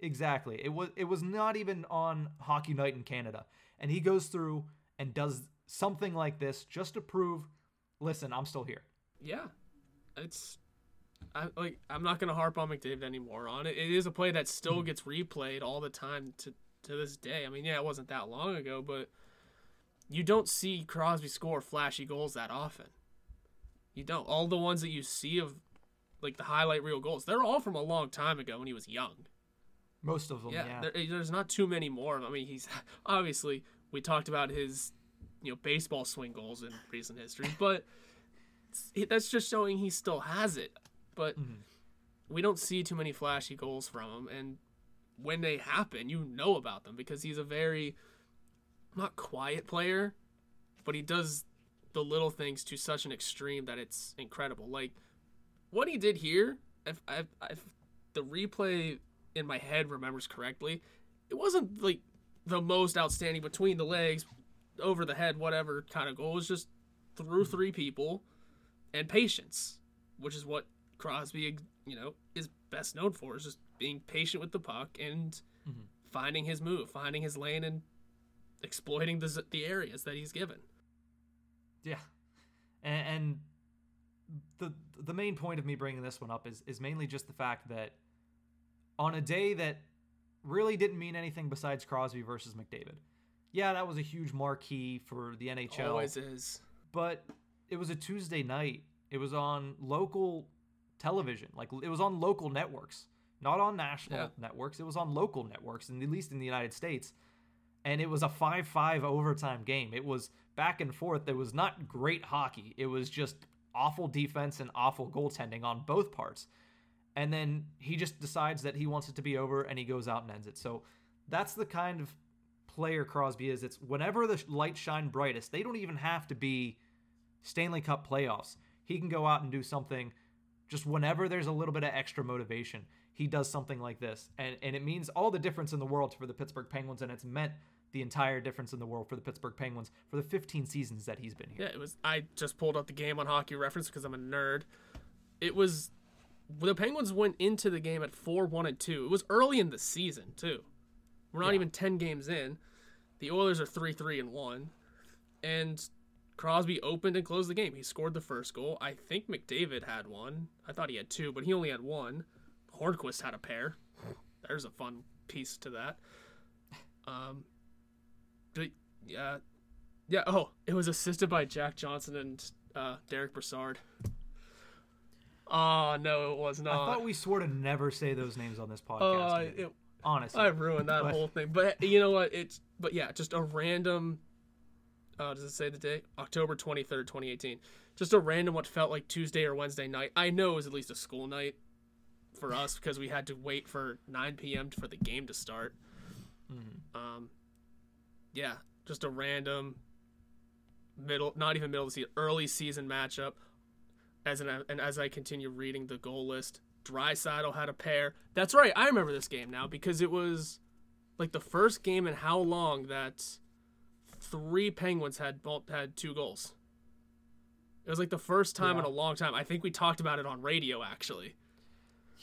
Exactly. It was it was not even on hockey night in Canada. And he goes through and does something like this just to prove, listen, I'm still here. Yeah, it's I like I'm not gonna harp on McDavid anymore on it. It is a play that still hmm. gets replayed all the time to to this day. I mean, yeah, it wasn't that long ago, but you don't see Crosby score flashy goals that often. You don't. All the ones that you see of like the highlight reel goals, they're all from a long time ago when he was young. Most of them, Yeah, yeah. There, there's not too many more. I mean, he's <laughs> obviously we talked about his you know baseball swing goals in recent history, <laughs> but that's just showing he still has it. But Mhm. we don't see too many flashy goals from him, and when they happen, you know about them because he's a very not quiet player, but he does the little things to such an extreme that it's incredible. Like what he did here, if, if, if the replay in my head remembers correctly, it wasn't like the most outstanding between the legs, over the head, whatever kind of goal. It was just through three people and patience, which is what Crosby, you know, is best known for, is just being patient with the puck and Mhm. finding his move, finding his lane, and exploiting the, the areas that he's given. Yeah, and, and the the main point of me bringing this one up is is mainly just the fact that on a day that really didn't mean anything besides Crosby versus McDavid. Yeah, that was a huge marquee for the NHL. Always is. but it was a Tuesday night. It was on local television, like it was on local networks, not on national Yeah. networks. It was on local networks, and at least in the United States. And it was a five-five overtime game. It was back and forth. It was not great hockey. It was just awful defense and awful goaltending on both parts. And then he just decides that he wants it to be over, and he goes out and ends it. So that's the kind of player Crosby is. It's whenever the lights shine brightest, they don't even have to be Stanley Cup playoffs. He can go out and do something just whenever there's a little bit of extra motivation. He does something like this. And and it means all the difference in the world for the Pittsburgh Penguins and it's meant the entire difference in the world for the Pittsburgh Penguins for the 15 seasons that he's been here. Yeah, it was. I just pulled up the game on Hockey Reference because I'm a nerd. It was the Penguins went into the game at four one and two. It was early in the season too. We're not Yeah. even ten games in. The Oilers are three three and one, and Crosby opened and closed the game. He scored the first goal. I think McDavid had one. I thought he had two, but he only had one. Hornqvist had a pair. There's a fun piece to that. Um, but yeah, yeah. Oh, it was assisted by Jack Johnson and uh, Derek Brassard. Oh no, it was not. I thought we swore to never say those names on this podcast. Uh, it, honestly. I ruined that But- whole thing. But you know what? It's but yeah, just a random. Uh, does it say the date? October twenty third, twenty eighteen. Just a random what felt like Tuesday or Wednesday night. I know it was at least a school night for us <laughs> because we had to wait for nine p.m. for the game to start. Mhm. Um, yeah, just a random middle, not even middle of the season, early season matchup. As an and as I continue reading the goal list, Draisaitl had a pair. That's right, I remember this game now because it was like the first game in how long that three Penguins had both had two goals. It was like the first time in a long time. I think we talked about it on radio actually.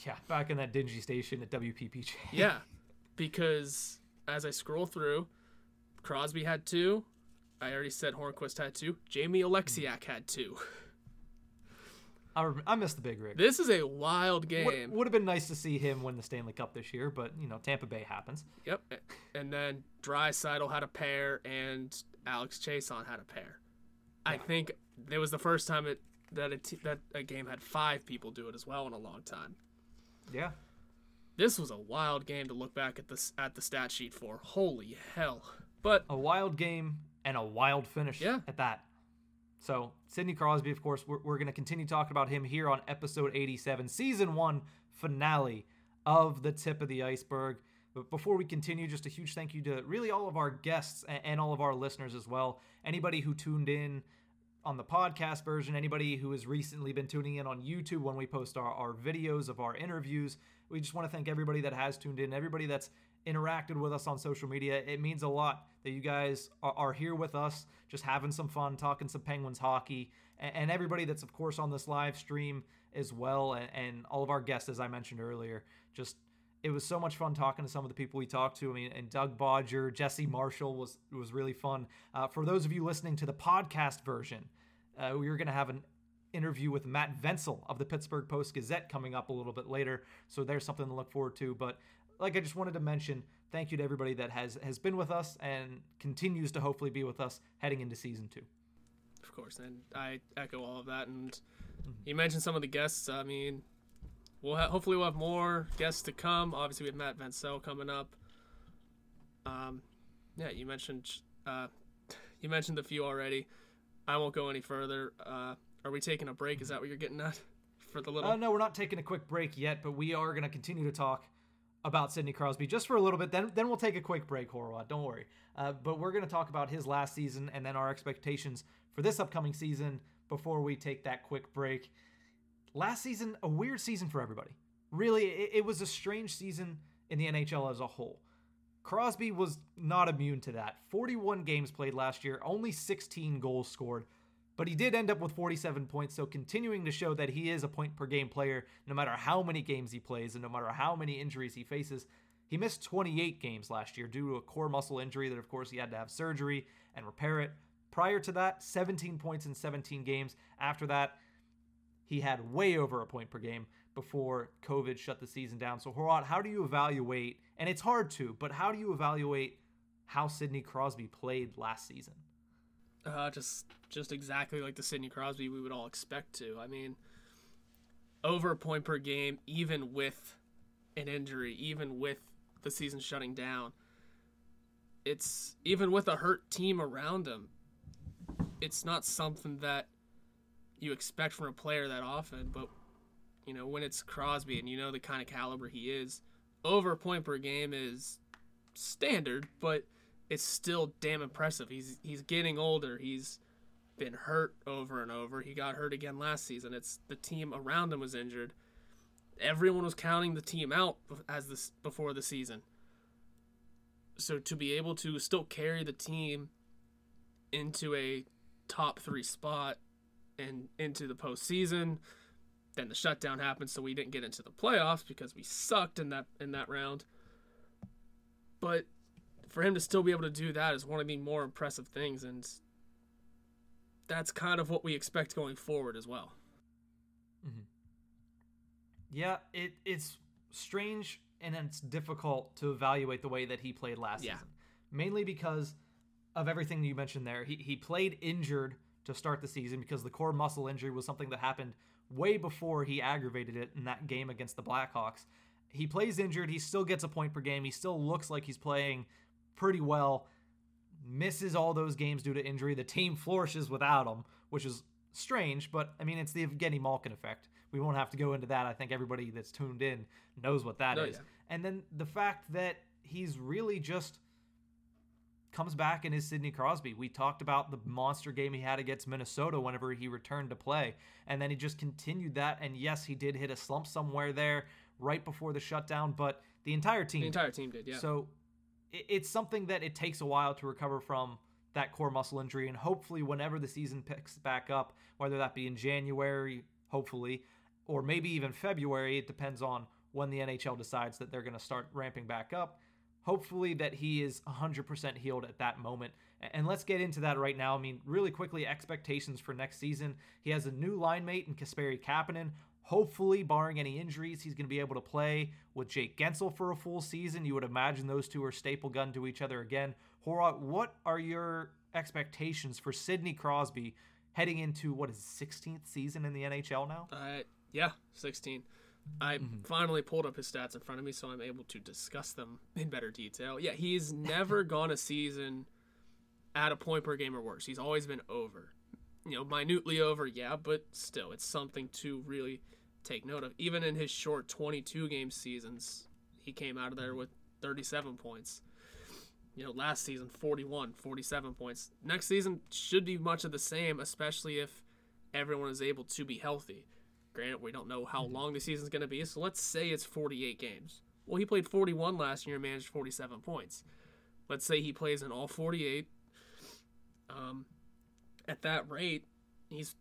Yeah, back in that dingy station at WPPJ. Yeah, <laughs> because as I scroll through, Crosby had two. I already said Hornqvist had two. Jamie Oleksiak had two. <laughs> I, rem- I miss the big rig. This is a wild game. Would, would have been nice to see him win the Stanley Cup this year, but you know Tampa Bay happens. Yep. And then Draisaitl had a pair and Alex Chiasson had a pair. I think it was the first time it that a t- that a game had five people do it as well in a long time. Yeah, This was a wild game to look back at the at the stat sheet for. Holy hell! But a wild game and a wild finish Yeah. at that. So Sidney Crosby, of course, we're, we're going to continue talking about him here on episode 87, season one finale of the tip of the iceberg. But before we continue, just a huge thank you to really all of our guests and, all of our listeners as well. Anybody who tuned in on the podcast version, anybody who has recently been tuning in on YouTube when we post our, our videos of our interviews. We just want to thank everybody that has tuned in, everybody that's interacted with us on social media. It means a lot that you guys are, here with us, just having some fun, talking some Penguins hockey, and, everybody that's, of course, on this live stream as well, and, and all of our guests, as I mentioned earlier. Just it was so much fun talking to some of the people we talked to. I mean, and Doug Bodger, Jesse Marshall was was really fun. Uh, for those of you listening to the podcast version, uh, we are going to have an interview with Matt Vensel of the Pittsburgh Post Gazette coming up a little bit later. So there's something to look forward to. But like I just wanted to mention, thank you to everybody that has has been with us and continues to hopefully be with us heading into season two. of course, and I echo all of that. And you mentioned some of the guests. I mean, we'll ha- hopefully we'll have more guests to come. Obviously, we have Matt Vensel coming up. Um, yeah, you mentioned uh, you mentioned a few already. I won't go any further. Uh, are we taking a break? Is that what you're getting at <laughs> for the little? Uh, no, we're not taking a quick break yet, but we are going to continue to talk about Sidney Crosby just for a little bit. Then, then we'll take a quick break, Horwat. Don't worry. Uh, but we're going to talk about his last season and then our expectations for this upcoming season before we take that quick break. Last season, a weird season for everybody. Really, it, it was a strange season in the NHL as a whole. Crosby was not immune to that. 41 games played last year, only 16 goals scored, but he did end up with 47 points, so continuing to show that he is a point per game player no matter how many games he plays and no matter how many injuries he faces. He missed 28 games last year due to a core muscle injury that, of course, he had to have surgery and repair it. Prior to that, 17 points in 17 games. After that, he had way over a point per game before COVID shut the season down. So, Horwat, how do you evaluate, and it's hard to, but how do you evaluate how Sidney Crosby played last season? Uh, just just exactly like the Sidney Crosby we would all expect to. I mean, over a point per game, even with an injury, even with the season shutting down. It's even with a hurt team around him. It's not something that you expect from a player that often, but you know when it's Crosby and you know the kind of caliber he is, over a point per game is standard, but it's still damn impressive. He's he's getting older. He's been hurt over and over. He got hurt again last season. It's the team around him was injured. Everyone was counting the team out as this before the season. So to be able to still carry the team into a top three spot and into the postseason, then the shutdown happened, so we didn't get into the playoffs because we sucked in that in that round. But for him to still be able to do that is one of the more impressive things, and that's kind of what we expect going forward as well. Mm-hmm. Yeah, it it's strange and it's difficult to evaluate the way that he played last Yeah. season. Mainly because of everything you mentioned there. He he played injured to start the season because the core muscle injury was something that happened way before he aggravated it in that game against the Blackhawks. He plays injured, he still gets a point per game. He still looks like he's playing pretty well. Misses all those games due to injury. The team <laughs> flourishes without him, which is strange, but I mean it's the Evgeny Malkin effect. We won't have to go into that. I think everybody that's tuned in knows what that oh, is. Oh, yeah. And then the fact that he's really just comes back and is Sidney Crosby. We talked about the monster game he had against Minnesota whenever he returned to play, and then he just continued that. And yes, he did hit a slump somewhere there right before the shutdown, but the entire team The entire team did, yeah. so it's something that it takes a while to recover from that core muscle injury. And hopefully, whenever the season picks back up, whether that be in January, hopefully, or maybe even February, it depends on when the NHL decides that they're going to start ramping back up. Hopefully, that he is 100% healed at that moment. And let's get into that right now. I mean, really quickly, expectations for next season. He has a new line mate in Kasperi Kapanen. Hopefully, barring any injuries, he's going to be able to play with Jake Guentzel for a full season. You would imagine those two are staple gun to each other again. Horwat, what are your expectations for Sidney Crosby heading into what is 16th season in the NHL now? Uh, yeah, 16. I mm-hmm. finally pulled up his stats in front of me, so I'm able to discuss them in better detail. Yeah, he's <laughs> never gone a season at a point per game or worse. He's always been over. You know, minutely over, yeah, but still, it's something to really take note of. Even in his short 22 game seasons, he came out of there with 37 points. You know, last season 41, 47 points. Next season should be much of the same, especially if everyone is able to be healthy. Granted, we don't know how long the season's going to be, so let's say it's 48 games. Well, he played 41 last year and managed 47 points. Let's say he plays in all 48. Um, at that rate, he's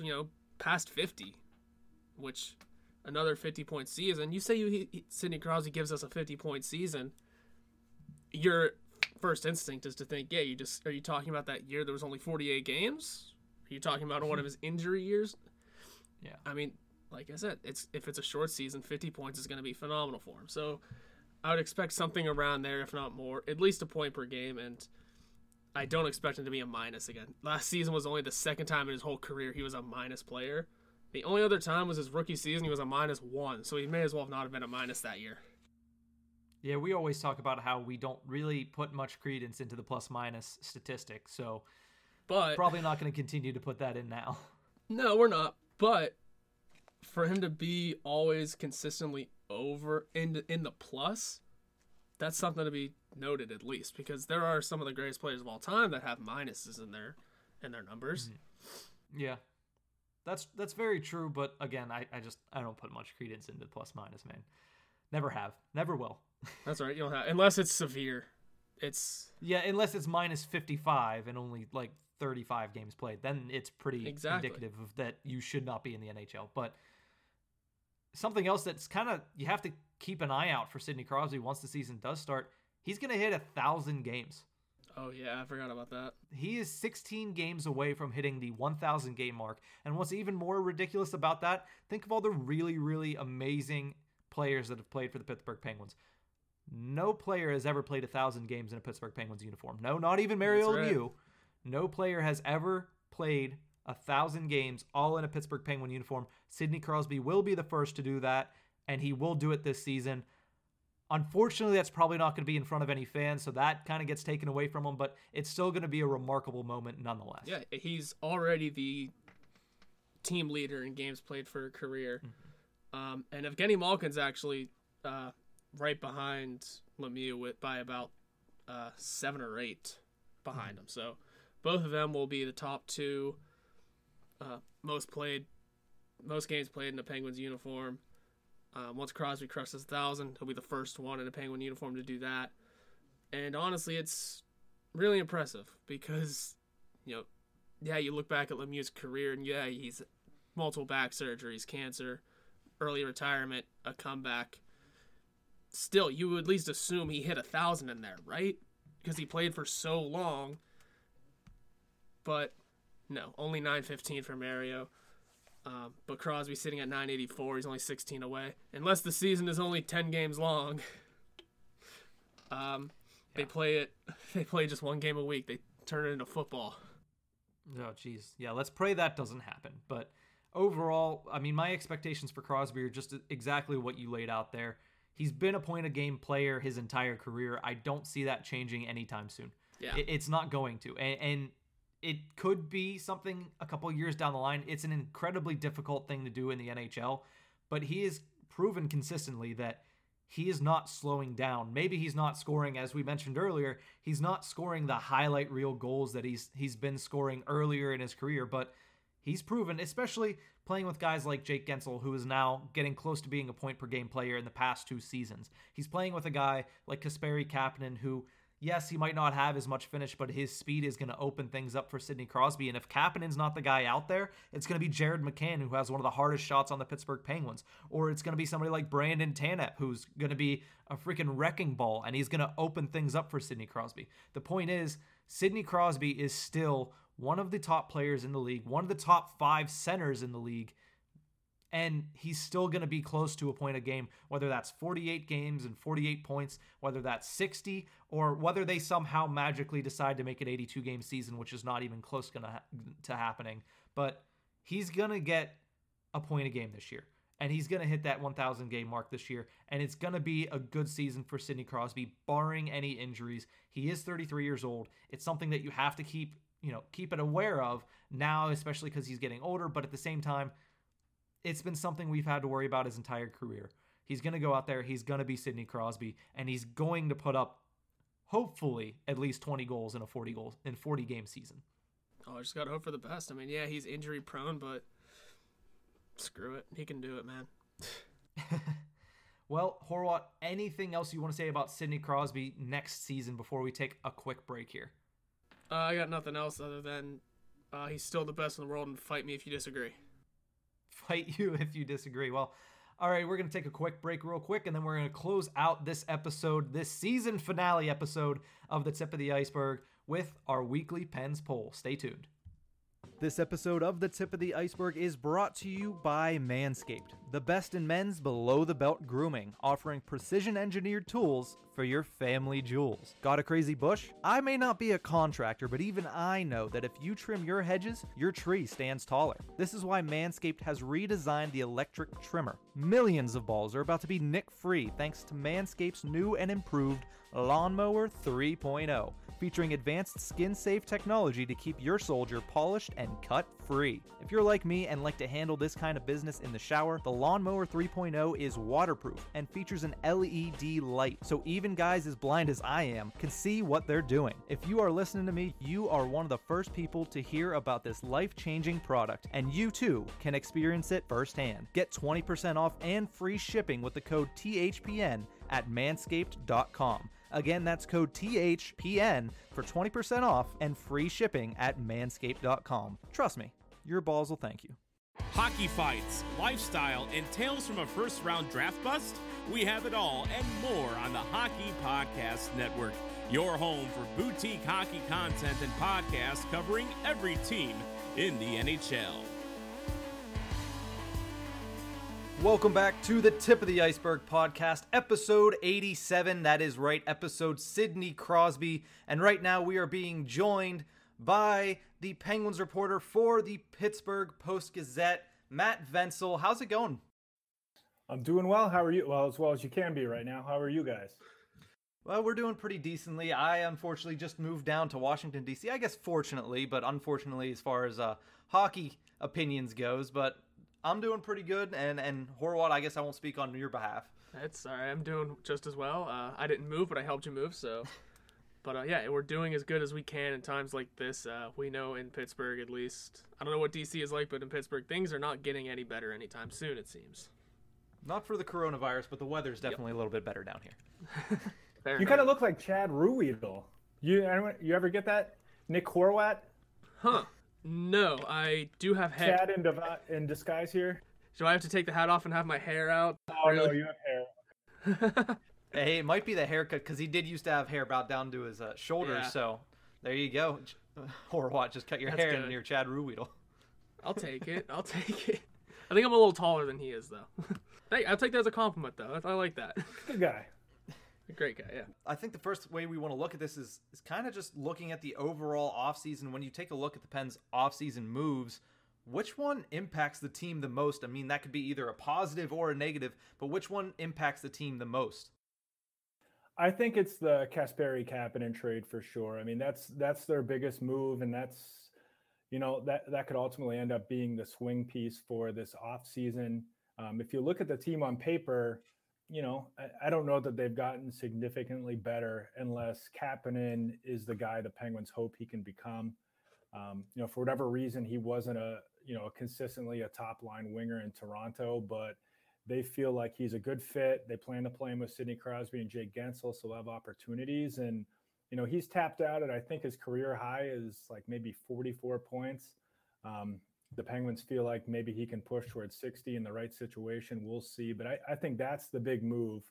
you know past 50 which another 50 point season. You say you he, Sidney Crosby gives us a 50 point season. Your first instinct is to think, yeah, you just are you talking about that year there was only 48 games? Are you talking about one of <laughs> his injury years? Yeah. I mean, like I said, it's if it's a short season, 50 points is going to be phenomenal for him. So I would expect something around there, if not more, at least a point per game, and I don't expect him to be a minus again. Last season was only the second time in his whole career he was a minus player. The only other time was his rookie season. He was a minus one, so he may as well have not have been a minus that year. Yeah, we always talk about how we don't really put much credence into the plus minus statistic, so but probably not going to continue to put that in now. <laughs> No, we're not. But for him to be always consistently over in the, in the plus, that's something to be noted at least because there are some of the greatest players of all time that have minuses in their in their numbers. Mm-hmm. Yeah, that's that's very true, but again, I, I just I don't put much credence into plus minus, man. Never have, never will. <laughs> That's right. You don't have unless it's severe. It's yeah, unless it's minus fifty five and only like thirty five games played, then it's pretty exactly. indicative of that you should not be in the NHL. But something else that's kind of you have to keep an eye out for Sidney Crosby once the season does start. He's gonna hit a thousand games. Oh yeah, I forgot about that. He is 16 games away from hitting the 1,000 game mark. And what's even more ridiculous about that? Think of all the really, really amazing players that have played for the Pittsburgh Penguins. No player has ever played a thousand games in a Pittsburgh Penguins uniform. No, not even Mario right. Lemieux. No player has ever played a thousand games all in a Pittsburgh Penguin uniform. Sidney Crosby will be the first to do that, and he will do it this season. Unfortunately, that's probably not going to be in front of any fans, so that kind of gets taken away from him, but it's still going to be a remarkable moment nonetheless. Yeah, he's already the team leader in games played for a career. Mm-hmm. Um, and Evgeny Malkin's actually uh, right behind Lemieux with, by about uh, seven or eight behind mm-hmm. him. So both of them will be the top two uh, most played, most games played in a Penguins uniform. Um, once Crosby crosses a thousand, he'll be the first one in a Penguin uniform to do that. And honestly, it's really impressive because, you know, yeah, you look back at Lemieux's career, and yeah, he's multiple back surgeries, cancer, early retirement, a comeback. Still, you would at least assume he hit a thousand in there, right? Because he played for so long. But no, only 915 for Mario. Um, but Crosby sitting at 984. He's only 16 away. Unless the season is only 10 games long. Um, yeah. They play it. <laughs> They play just one game a week. They turn it into football. Oh, jeez. Yeah, let's pray that doesn't happen. But overall, I mean, my expectations for Crosby are just exactly what you laid out there. He's been a point a game player his entire career. I don't see that changing anytime soon. Yeah. it's not going to. And, and it could be something a couple years down the line. It's an incredibly difficult thing to do in the NHL, but he has proven consistently that he is not slowing down. Maybe he's not scoring as we mentioned earlier, he's not scoring the highlight reel goals that he's he's been scoring earlier in his career, but he's proven, especially playing with guys like Jake Guentzel, who is now getting close to being a point per game player in the past two seasons. He's playing with a guy like Kasperi Kapanen, who yes, he might not have as much finish, but his speed is going to open things up for Sidney Crosby. And if Kapanen's not the guy out there, it's going to be Jared McCann, who has one of the hardest shots on the Pittsburgh Penguins. Or it's going to be somebody like Brandon Tanev, who's going to be a freaking wrecking ball, and he's going to open things up for Sidney Crosby. The point is, Sidney Crosby is still one of the top players in the league, one of the top five centers in the league and he's still going to be close to a point a game, whether that's 48 games and 48 points, whether that's 60, or whether they somehow magically decide to make an 82 game season, which is not even close gonna ha- to happening. But he's going to get a point a game this year. And he's going to hit that 1,000 game mark this year. And it's going to be a good season for Sidney Crosby, barring any injuries. He is 33 years old. It's something that you have to keep, you know, keep it aware of now, especially because he's getting older. But at the same time, it's been something we've had to worry about his entire career. He's going to go out there, he's going to be Sidney Crosby, and he's going to put up hopefully at least 20 goals in a 40 goals in 40 game season. Oh, I just got to hope for the best. I mean, yeah, he's injury prone, but screw it. He can do it, man. <laughs> well, Horwat, anything else you want to say about Sidney Crosby next season before we take a quick break here? Uh, I got nothing else other than uh, he's still the best in the world, and fight me if you disagree fight you <laughs> if you disagree. Well, all right, we're going to take a quick break, real quick, and then we're going to close out this episode, this season finale episode of The Tip of the Iceberg with our weekly Pens poll. Stay tuned. This episode of The Tip of the Iceberg is brought to you by Manscaped, the best in men's below the belt grooming, offering precision engineered tools for your family jewels. Got a crazy bush? I may not be a contractor, but even I know that if you trim your hedges, your tree stands taller. This is why Manscaped has redesigned the electric trimmer. Millions of balls are about to be nick free thanks to Manscaped's new and improved Lawnmower 3.0 featuring advanced skin safe technology to keep your soldier polished and cut free. If you're like me and like to handle this kind of business in the shower, the Lawnmower 3.0 is waterproof and features an LED light, so even guys as blind as I am can see what they're doing. If you are listening to me, you are one of the first people to hear about this life changing product, and you too can experience it firsthand. Get 20% off and free shipping with the code THPN at manscaped.com. Again, that's code THPN for 20% off and free shipping at manscaped.com. Trust me, your balls will thank you. Hockey fights, lifestyle, and tales from a first round draft bust? We have it all and more on the Hockey Podcast Network, your home for boutique hockey content and podcasts covering every team in the NHL. Welcome back to the Tip of the Iceberg podcast, episode 87. That is right, episode Sidney Crosby. And right now we are being joined by the Penguins reporter for the Pittsburgh Post Gazette, Matt Vensel. How's it going? I'm doing well. How are you? Well, as well as you can be right now. How are you guys? Well, we're doing pretty decently. I unfortunately just moved down to Washington D.C. I guess fortunately, but unfortunately as far as uh, hockey opinions goes. But I'm doing pretty good, and and Horwat, I guess I won't speak on your behalf. That's all right. I'm doing just as well. Uh, I didn't move, but I helped you move, so. <laughs> But uh, yeah, we're doing as good as we can in times like this. Uh, we know in Pittsburgh, at least. I don't know what DC is like, but in Pittsburgh, things are not getting any better anytime soon. It seems. Not for the coronavirus, but the weather's definitely yep. a little bit better down here. <laughs> you kind of look like Chad Ruhwedel. You you ever get that? Nick Horwat? Huh. No, I do have hair. Chad in, div- in disguise here. Do I have to take the hat off and have my hair out? Oh really? no, you have hair. <laughs> hey, it might be the haircut because he did used to have hair about down to his uh, shoulders. Yeah. So there you go. <laughs> Horwat. Just cut your That's hair good. near Chad Ruhwedel. I'll take it. I'll take it. I think I'm a little taller than he is, though. <laughs> hey, I'll take that as a compliment, though. I like that. <laughs> Good guy. A great guy, yeah. I think the first way we want to look at this is is kind of just looking at the overall offseason. When you take a look at the Pens offseason moves, which one impacts the team the most? I mean, that could be either a positive or a negative, but which one impacts the team the most? I think it's the Kasperi Kapanen trade for sure. I mean, that's that's their biggest move, and that's you know that that could ultimately end up being the swing piece for this offseason. Um, if you look at the team on paper, you know, I, I, don't know that they've gotten significantly better unless Kapanen is the guy the Penguins hope he can become. Um, you know, for whatever reason, he wasn't a you know consistently a top line winger in Toronto, but they feel like he's a good fit. They plan to play him with Sidney Crosby and Jake Guentzel, so they'll have opportunities. And you know, he's tapped out at I think his career high is like maybe 44 points. Um, the Penguins feel like maybe he can push towards 60 in the right situation. We'll see. But I, I think that's the big move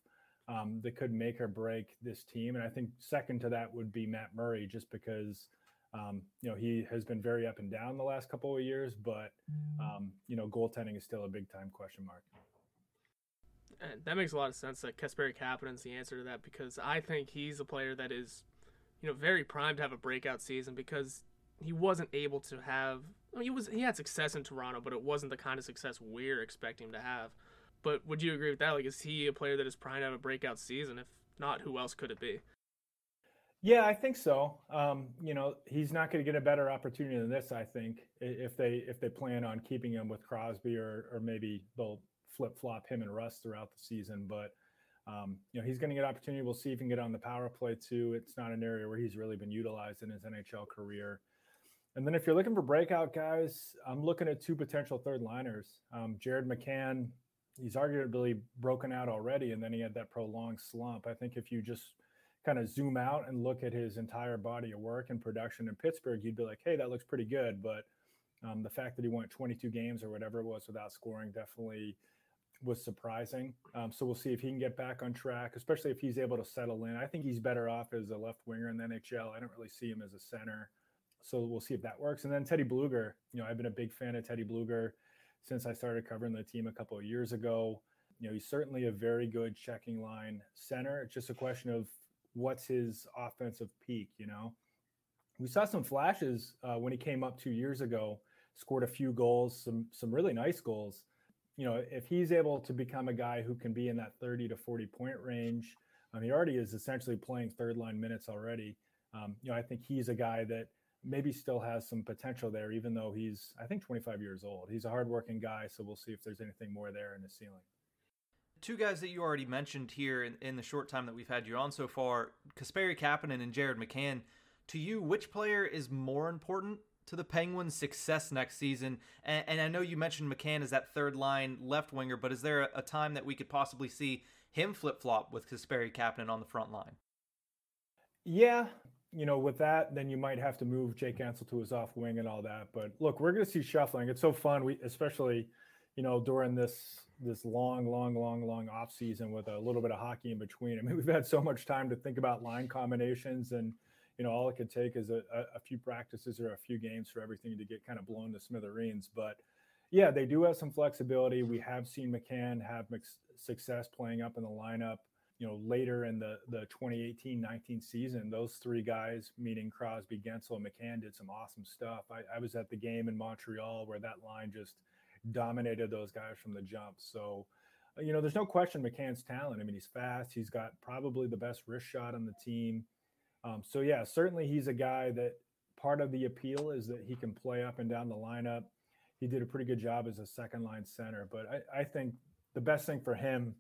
um, that could make or break this team. And I think second to that would be Matt Murray, just because um, you know he has been very up and down the last couple of years, but um, you know goaltending is still a big time question mark. And that makes a lot of sense that Kasperi Kapanen's the answer to that because I think he's a player that is, you know, very primed to have a breakout season because he wasn't able to have. I mean, he was he had success in Toronto, but it wasn't the kind of success we're expecting him to have. But would you agree with that? Like, is he a player that is primed to have a breakout season? If not, who else could it be? Yeah, I think so. Um, you know, he's not going to get a better opportunity than this. I think if they if they plan on keeping him with Crosby, or or maybe they'll flip flop him and Rust throughout the season. But um, you know, he's going to get opportunity. We'll see if he can get on the power play too. It's not an area where he's really been utilized in his NHL career. And then if you're looking for breakout guys, I'm looking at two potential third liners. Um, Jared McCann, he's arguably broken out already, and then he had that prolonged slump. I think if you just kind of zoom out and look at his entire body of work and production in Pittsburgh, you'd be like, hey, that looks pretty good. But um, the fact that he went 22 games or whatever it was without scoring definitely was surprising. Um, so we'll see if he can get back on track, especially if he's able to settle in. I think he's better off as a left winger in the NHL. I don't really see him as a center. So we'll see if that works. And then Teddy Blueger, you know, I've been a big fan of Teddy Blueger since I started covering the team a couple of years ago. You know, he's certainly a very good checking line center. It's just a question of what's his offensive peak, you know. We saw some flashes uh, when he came up two years ago, scored a few goals, some some really nice goals. You know, if he's able to become a guy who can be in that 30 to 40 point range, um, he already is essentially playing third line minutes already. Um, you know, I think he's a guy that maybe still has some potential there, even though he's, I think, 25 years old. He's a hardworking guy, so we'll see if there's anything more there in the ceiling. Two guys that you already mentioned here in, in the short time that we've had you on so far, Kasperi Kapanen and Jared McCann. To you, which player is more important to the Penguins' success next season? And, and I know you mentioned McCann as that third line left winger, but is there a, a time that we could possibly see him flip flop with Kasperi Kapanen on the front line? Yeah, you know, with that, then you might have to move Jake Guentzel to his off wing and all that. But look, we're going to see shuffling. It's so fun. We, especially, you know, during this this long, long, long, long off season with a little bit of hockey in between. I mean, <laughs> we've had so much time to think about line combinations, and you know, all it could take is a, a few practices or a few games for everything to get kind of blown to smithereens. But yeah, they do have some flexibility. We have seen McCann have success playing up in the lineup you know, later in the the 2018-19 season, those three guys, meaning Crosby, Guentzel, and McCann, did some awesome stuff. I, I was at the game in Montreal where that line just dominated those guys from the jump. So, you know, there's no question McCann's talent. I mean, he's fast. He's got probably the best wrist shot on the team. Um, so yeah, certainly he's a guy that part of the appeal is that he can play up and down the lineup. He did a pretty good job as a second line center, but I, I think the best thing for him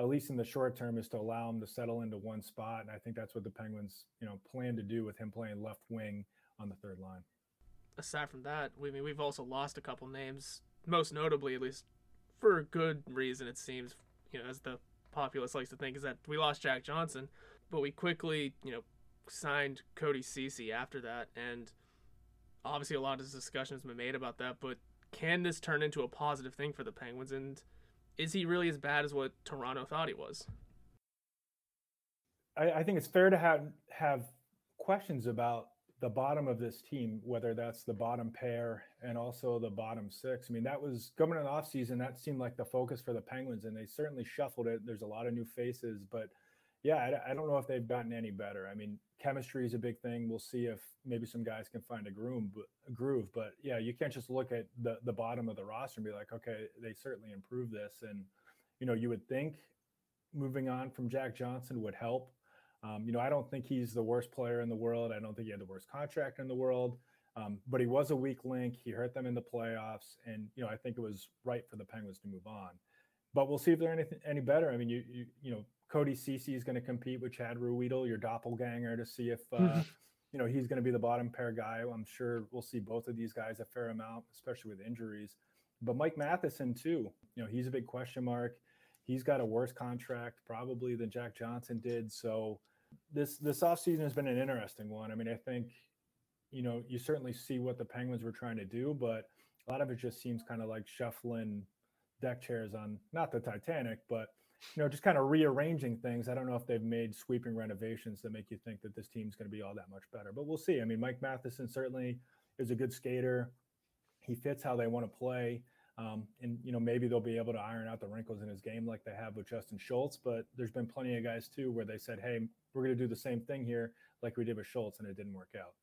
at least in the short term, is to allow him to settle into one spot. And I think that's what the Penguins, you know, plan to do with him playing left wing on the third line. Aside from that, we I mean we've also lost a couple names, most notably, at least for a good reason, it seems. You know, as the populace likes to think, is that we lost Jack Johnson, but we quickly, you know, signed Cody Ceci after that, and obviously a lot of discussion has been made about that. But can this turn into a positive thing for the Penguins? And is he really as bad as what Toronto thought he was? I, I think it's fair to have have questions about the bottom of this team, whether that's the bottom pair and also the bottom six. I mean, that was coming in the offseason, that seemed like the focus for the Penguins, and they certainly shuffled it. There's a lot of new faces, but yeah, I, I, don't know if they've gotten any better. I mean, chemistry is a big thing. We'll see if maybe some guys can find a groove, but, a groove. But yeah, you can't just look at the the bottom of the roster and be like, okay, they certainly improved this. And you know, you would think moving on from Jack Johnson would help. Um, you know, I don't think he's the worst player in the world. I don't think he had the worst contract in the world. Um, but he was a weak link. He hurt them in the playoffs, and you know, I think it was right for the Penguins to move on. But we'll see if they're anything any better. I mean, you you, you know, Cody Ceci is going to compete with Chad Ruhwedel, your doppelganger, to see if uh, <laughs> you know he's going to be the bottom pair guy. I'm sure we'll see both of these guys a fair amount, especially with injuries. But Mike Matheson too, you know, he's a big question mark. He's got a worse contract probably than Jack Johnson did. So, this this offseason has been an interesting one. I mean, I think, you know, you certainly see what the Penguins were trying to do, but a lot of it just seems kind of like shuffling deck chairs on not the Titanic, but you know, just kind of rearranging things. I don't know if they've made sweeping renovations that make you think that this team's going to be all that much better, but we'll see. I mean, Mike Matheson certainly is a good skater. He fits how they want to play. Um, and you know maybe they'll be able to iron out the wrinkles in his game like they have with Justin Schultz. But there's been plenty of guys too where they said, "Hey, we're going to do the same thing here like we did with Schultz," and it didn't work out.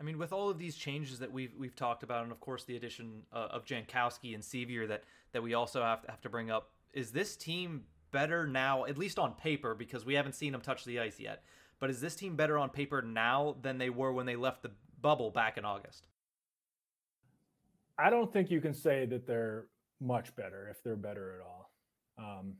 I mean, with all of these changes that we've we've talked about, and of course the addition uh, of Jankowski and Sceviour that that we also have to have to bring up, is this team better now, at least on paper, because we haven't seen them touch the ice yet. But is this team better on paper now than they were when they left the bubble back in August? I don't think you can say that they're much better if they're better at all. Um,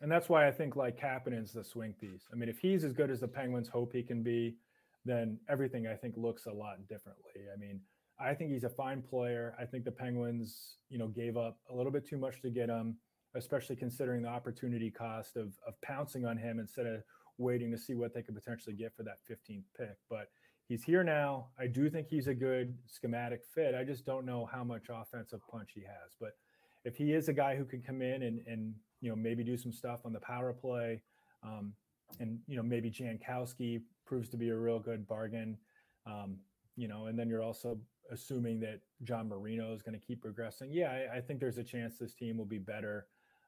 and that's why I think like Kapanen's the swing piece. I mean, if he's as good as the Penguins hope he can be, then everything I think looks a lot differently. I mean, I think he's a fine player. I think the Penguins, you know, gave up a little bit too much to get him, especially considering the opportunity cost of of pouncing on him instead of waiting to see what they could potentially get for that 15th pick. But he's here now. I do think he's a good schematic fit. I just don't know how much offensive punch he has. But if he is a guy who can come in and and you know maybe do some stuff on the power play, um, and you know maybe Jankowski proves to be a real good bargain, um, you know, and then you're also assuming that John Marino is going to keep progressing. Yeah, I, I, think there's a chance this team will be better.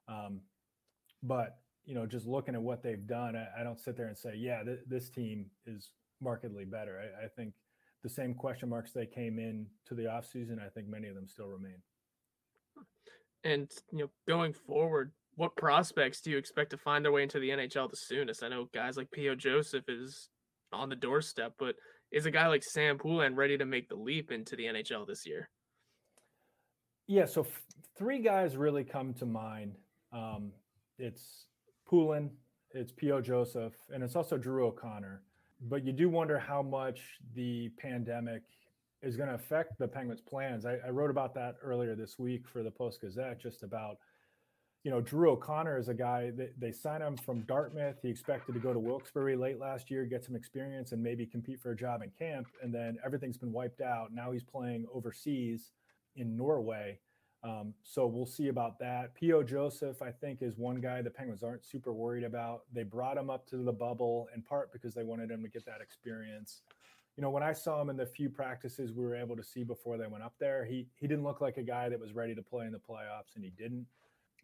Um, but you know, just looking at what they've done, I, I don't sit there and say, yeah, th- this team is markedly better. I, I, think the same question marks they came in to the offseason, I think many of them still remain. And you know, going forward, what prospects do you expect to find their way into the NHL the soonest? I know guys like P.O. Joseph is on the doorstep, but is a guy like Sam Poulin ready to make the leap into the NHL this year? Yeah, so f- three guys really come to mind. Um, it's Poulin, it's P.O. Joseph, and it's also Drew O'Connor but you do wonder how much the pandemic is going to affect the Penguins' plans. I, I, wrote about that earlier this week for the Post Gazette, just about, you know, Drew O'Connor is a guy that they signed him from Dartmouth. He expected to go to Wilkes-Barre late last year, get some experience, and maybe compete for a job in camp. And then everything's been wiped out. Now he's playing overseas in Norway. Um, so we'll see about that. P.O. Joseph, I think, is one guy the Penguins aren't super worried about. They brought him up to the bubble in part because they wanted him to get that experience. You know, when I saw him in the few practices we were able to see before they went up there, he he didn't look like a guy that was ready to play in the playoffs, and he didn't.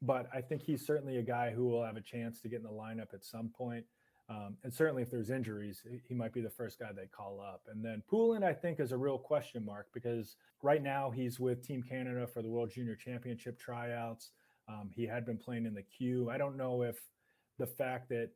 But I think he's certainly a guy who will have a chance to get in the lineup at some point. Um, and certainly, if there's injuries, he might be the first guy they call up. And then Poulin, I think, is a real question mark because right now he's with Team Canada for the World Junior Championship tryouts. Um, he had been playing in the Q. I don't know if the fact that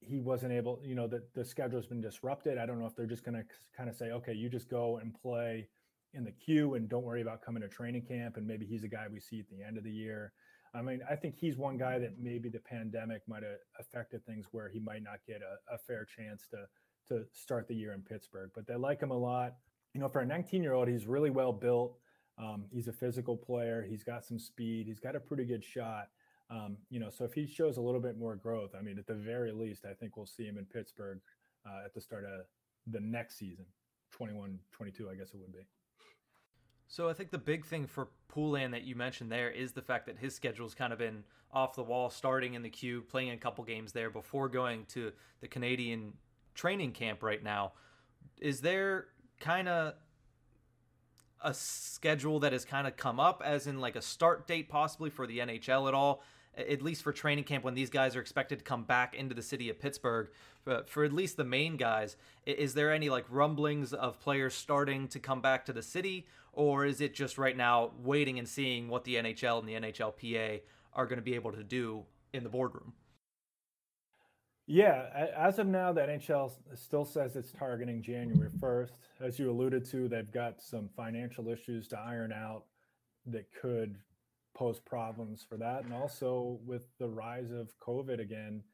he wasn't able, you know, that the schedule's been disrupted. I don't know if they're just going to kind of say, okay, you just go and play in the Q and don't worry about coming to training camp. And maybe he's a guy we see at the end of the year. I mean, I think he's one guy that maybe the pandemic might have affected things where he might not get a, a fair chance to to start the year in Pittsburgh. But they like him a lot. You know, for a 19 year old, he's really well built. Um, he's a physical player. He's got some speed. He's got a pretty good shot. Um, you know, so if he shows a little bit more growth, I mean, at the very least, I think we'll see him in Pittsburgh uh, at the start of the next season, 21 22, I guess it would be. So I think the big thing for Poulin that you mentioned there is the fact that his schedule's kind of been off the wall, starting in the Q, playing a couple games there before going to the Canadian training camp right now. Is there kind of a schedule that has kind of come up as in like a start date possibly for the NHL at all? At least for training camp when these guys are expected to come back into the city of Pittsburgh, but for at least the main guys, is there any like rumblings of players starting to come back to the city, or is it just right now waiting and seeing what the NHL and the NHLPA are going to be able to do in the boardroom? Yeah, as of now, the NHL still says it's targeting January 1st. As you alluded to, they've got some financial issues to iron out that could pose problems for that. And also with the rise of COVID again,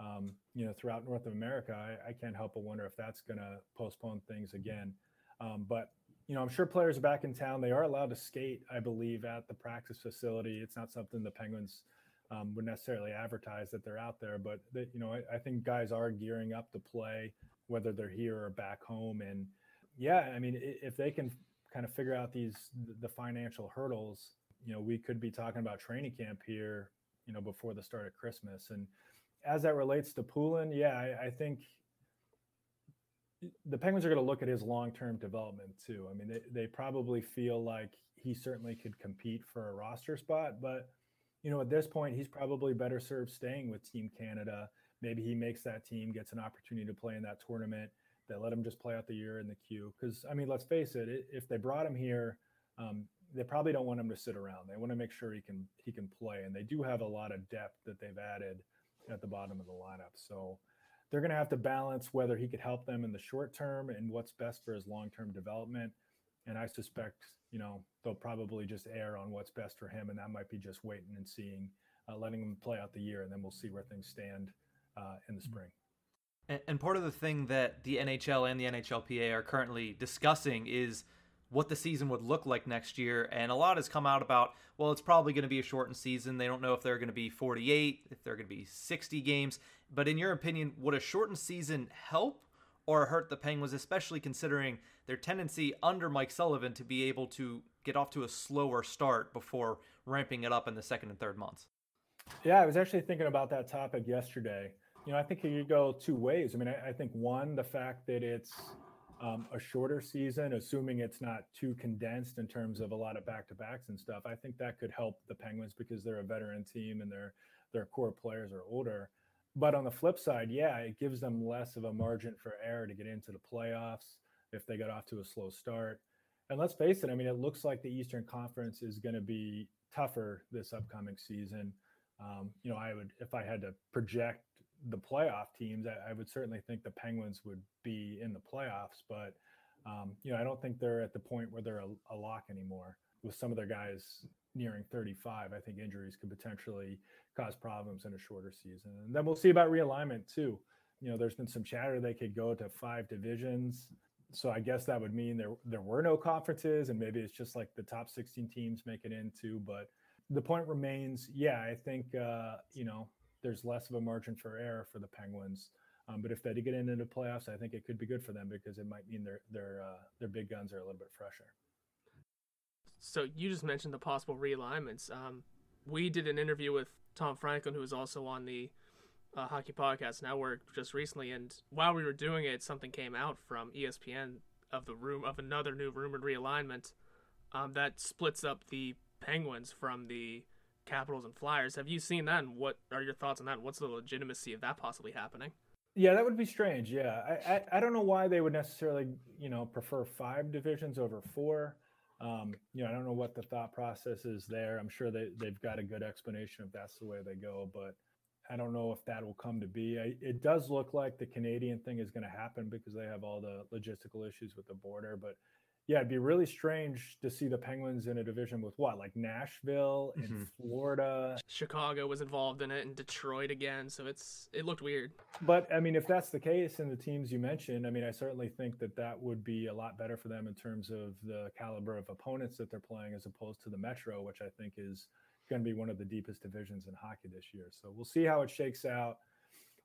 um, you know, throughout North America, I, I, can't help but wonder if that's going to postpone things again. Um, but you know, I'm sure players are back in town. They are allowed to skate, I believe, at the practice facility. It's not something the Penguins um, would necessarily advertise that they're out there. But you know, I, I think guys are gearing up to play, whether they're here or back home. And yeah, I mean, if they can kind of figure out these the financial hurdles, you know, we could be talking about training camp here, you know, before the start of Christmas. And as that relates to Poulin, yeah, I, I think the Penguins are going to look at his long-term development too. I mean, they, they probably feel like he certainly could compete for a roster spot, but you know, at this point, he's probably better served staying with Team Canada. Maybe he makes that team, gets an opportunity to play in that tournament. They let him just play out the year in the Q. Because I mean, let's face it, if they brought him here, um, they probably don't want him to sit around. They want to make sure he can he can play, and they do have a lot of depth that they've added at the bottom of the lineup. So they're going to have to balance whether he could help them in the short term and what's best for his long term development. And I suspect, you know, they'll probably just err on what's best for him, and that might be just waiting and seeing, uh, letting him play out the year, and then we'll see where things stand uh, in the mm-hmm. spring. And part of the thing that the NHL and the NHLPA are currently discussing is what the season would look like next year. And a lot has come out about, well, it's probably going to be a shortened season. They don't know if they're going to be 48, if they're going to be 60 games. But in your opinion, would a shortened season help or hurt the Penguins, especially considering their tendency under Mike Sullivan to be able to get off to a slower start before ramping it up in the second and third months? Yeah, I was actually thinking about that topic yesterday. You know, I think you go two ways. I mean, I, I think one, the fact that it's um, a shorter season, assuming it's not too condensed in terms of a lot of back to backs and stuff. I think that could help the Penguins because they're a veteran team and their their core players are older. But on the flip side, yeah, it gives them less of a margin for error to get into the playoffs if they get off to a slow start. And let's face it, I mean, it looks like the Eastern Conference is going to be tougher this upcoming season. Um, you know, I would, if I had to project the playoff teams, I, I, would certainly think the Penguins would be in the playoffs, but um, you know, I don't think they're at the point where they're a, a, lock anymore. With some of their guys nearing 35, I think injuries could potentially cause problems in a shorter season. And then we'll see about realignment too. You know, there's been some chatter they could go to five divisions. So I guess that would mean there there were no conferences, and maybe it's just like the top 16 teams make it into. But the point remains, yeah, I think uh, you know there's less of a margin for error for the Penguins. Um, but if they get into the playoffs, I think it could be good for them because it might mean their their uh, their big guns are a little bit fresher. So you just mentioned the possible realignments. Um, we did an interview with Tom Franklin, who is also on the uh, Hockey Podcast Network just recently, and while we were doing it, something came out from ESPN of the room of another new rumored realignment um, that splits up the Penguins from the Capitals and Flyers. Have you seen that? And what are your thoughts on that? What's the legitimacy of that possibly happening? Yeah, that would be strange. Yeah, I, I, I don't know why they would necessarily you know prefer five divisions over four. Um, you know, I don't know what the thought process is there. I'm sure they they've got a good explanation if that's the way they go, but I don't know if that will come to be. I, it does look like the Canadian thing is going to happen because they have all the logistical issues with the border, but yeah, it'd be really strange to see the Penguins in a division with what, like Nashville and mm-hmm. Florida. Chicago was involved in it, and Detroit again. So it's it looked weird. But I mean, if that's the case, and the teams you mentioned, I mean, I certainly think that that would be a lot better for them in terms of the caliber of opponents that they're playing, as opposed to the Metro, which I think is going to be one of the deepest divisions in hockey this year. So we'll see how it shakes out.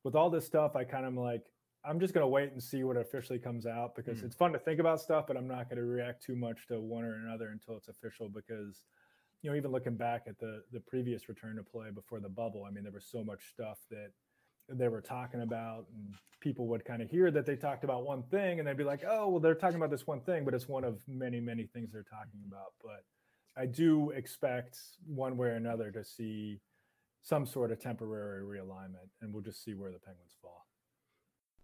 With all this stuff, I kind of like I'm just going to wait and see what officially comes out because mm. it's fun to think about stuff, but I'm not going to react too much to one or another until it's official because, you know, even looking back at the the previous return to play before the bubble, I mean, there was so much stuff that they were talking about and people would kind of hear that they talked about one thing and they'd be like, "Oh, well, they're talking about this one thing, but it's one of many, many things they're talking about." But I do expect one way or another to see some sort of temporary realignment and we'll just see where the Penguins fall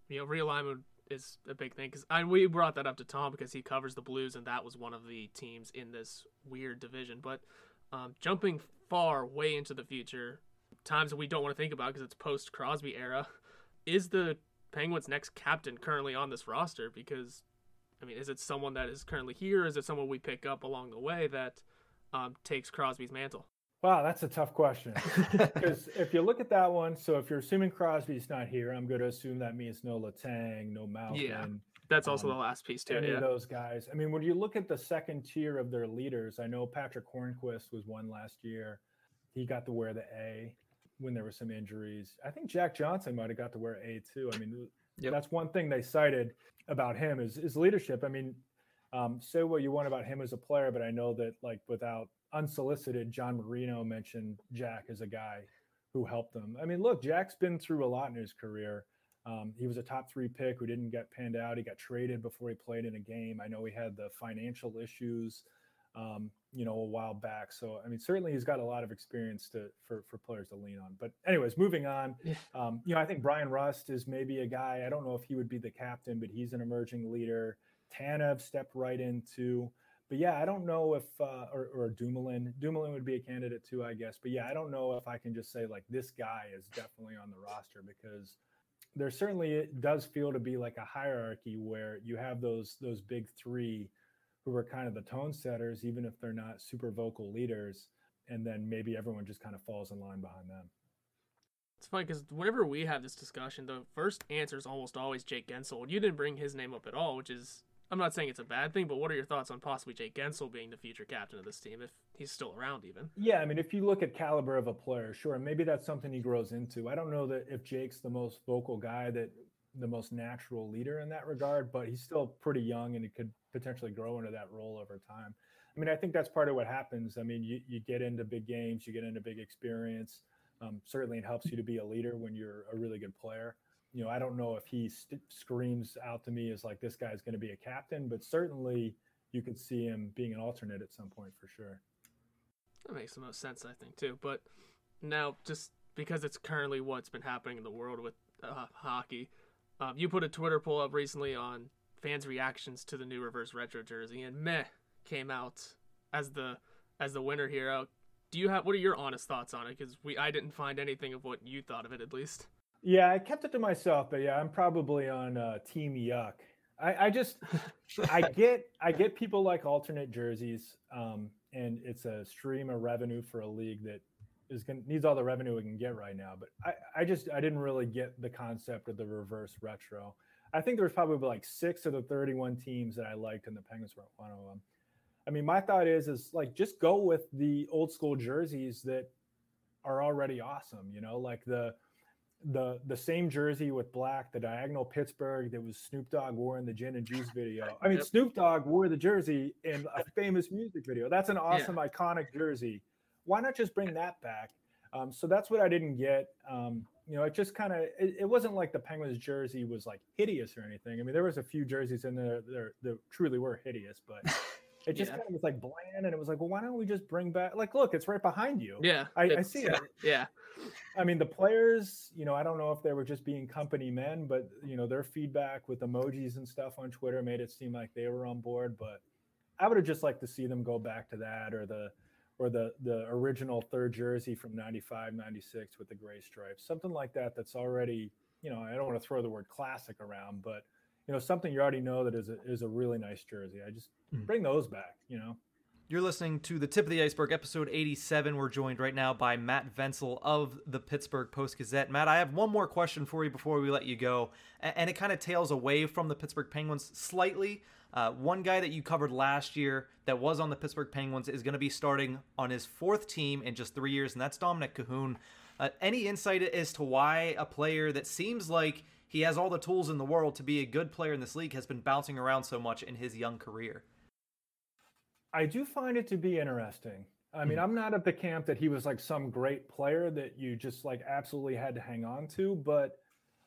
you know, realignment is a big thing because I we brought that up to Tom because he covers the Blues and that was one of the teams in this weird division. But um, jumping far way into the future, times that we don't want to think about because it's post Crosby era, is the Penguins' next captain currently on this roster? Because I mean, is it someone that is currently here? Is it someone we pick up along the way that um, takes Crosby's mantle? Wow, that's a tough question. <laughs> Because if you look at that one, so if you're assuming Crosby's not here, I'm going to assume that means no Letang, no Malkin. Yeah, that's also um, the last piece too. Any yeah. of those guys. I mean, when you look at the second tier of their leaders, I know Patrick Hornqvist was one last year. He got to wear the A. when there were some injuries. I think Jack Johnson might have got to wear A too. I mean, Yep. that's one thing they cited about him is his leadership. I mean, um, say what you want about him as a player, but I know that like without unsolicited, John Marino mentioned Jack as a guy who helped them. I mean, look, Jack's been through a lot in his career. Um, he was a top three pick who didn't get panned out. He got traded before he played in a game. I know he had the financial issues, um, you know, a while back. So, I mean, certainly he's got a lot of experience to for for players to lean on. But, anyways, moving on. Um, you know, I think Bryan Rust is maybe a guy. I don't know if he would be the captain, but he's an emerging leader. Tanev stepped right into. But yeah, I don't know if uh, or, or Dumoulin. Dumoulin would be a candidate too, I guess. But yeah, I don't know if I can just say like this guy is definitely on the roster because there certainly it does feel to be like a hierarchy where you have those those big three who are kind of the tone setters, even if they're not super vocal leaders, and then maybe everyone just kind of falls in line behind them. It's funny because whenever we have this discussion, the first answer is almost always Jake Guentzel. You didn't bring his name up at all, which is I'm not saying it's a bad thing, but what are your thoughts on possibly Jake Guentzel being the future captain of this team if he's still around even? Yeah, I mean, if you look at caliber of a player, sure, maybe that's something he grows into. I don't know that if Jake's the most vocal guy, that the most natural leader in that regard, but he's still pretty young and he could potentially grow into that role over time. I mean, I think that's part of what happens. I mean, you, you get into big games, you get into big experience. Um, certainly, it helps you to be a leader when you're a really good player. You know, I don't know if he st- screams out to me as like this guy's going to be a captain, but certainly you could see him being an alternate at some point for sure. That makes the most sense, I think, too. But now, just because it's currently what's been happening in the world with uh, hockey, um, you put a Twitter poll up recently on fans' reactions to the new reverse retro jersey, and meh came out as the as the winner here. Uh, do you have what are your honest thoughts on it? Because we I didn't find anything of what you thought of it at least. Yeah, I kept it to myself, but yeah, I'm probably on uh, Team Yuck. I, I just, I <laughs> get, I get people like alternate jerseys, um, and it's a stream of revenue for a league that is going needs all the revenue it can get right now. But I, I just, I didn't really get the concept of the reverse retro. I think there was probably like six of the 31 teams that I liked, and the Penguins were one of them. I mean, my thought is, is like just go with the old school jerseys that are already awesome. You know, like the the the same jersey with black, the diagonal Pittsburgh that was Snoop Dogg wore in the Gin and Juice video. <laughs> I mean, Yep. Snoop Dogg wore the jersey in a <laughs> famous music video. That's an awesome, iconic jersey. Why not just bring that back? Um, so that's what I didn't get. Um, you know, it just kind of it, it wasn't like the Penguins jersey was like hideous or anything. I mean, there was a few jerseys in there that, that truly were hideous, but <laughs> it just Yeah. kind of was like bland. And it was like, well, why don't we just bring back? Like, look, it's right behind you. Yeah, I- I see <laughs> it. Yeah, I mean, the players, you know, I don't know if they were just being company men, but you know, their feedback with emojis and stuff on Twitter made it seem like they were on board. But I would have just liked to see them go back to that or the or the the original third jersey from 95, 96 with the gray stripes. Something like that that's already, you know, I don't want to throw the word classic around, but you know, something you already know that is a, is a really nice jersey. I just Mhm. bring those back, you know. You're listening to the Tip of the Iceberg, episode 87. We're joined right now by Matt Vensel of the Pittsburgh Post Gazette. Matt, I have one more question for you before we let you go, and it kind of tails away from the Pittsburgh Penguins slightly. Uh, one guy that you covered last year that was on the Pittsburgh Penguins is going to be starting on his fourth team in just three years, and that's Dominik Kahun. Uh, any insight as to why a player that seems like he has all the tools in the world to be a good player in this league has been bouncing around so much in his young career? I do find it to be interesting. I mean, Mhm. I'm not at the camp that he was like some great player that you just like absolutely had to hang on to. But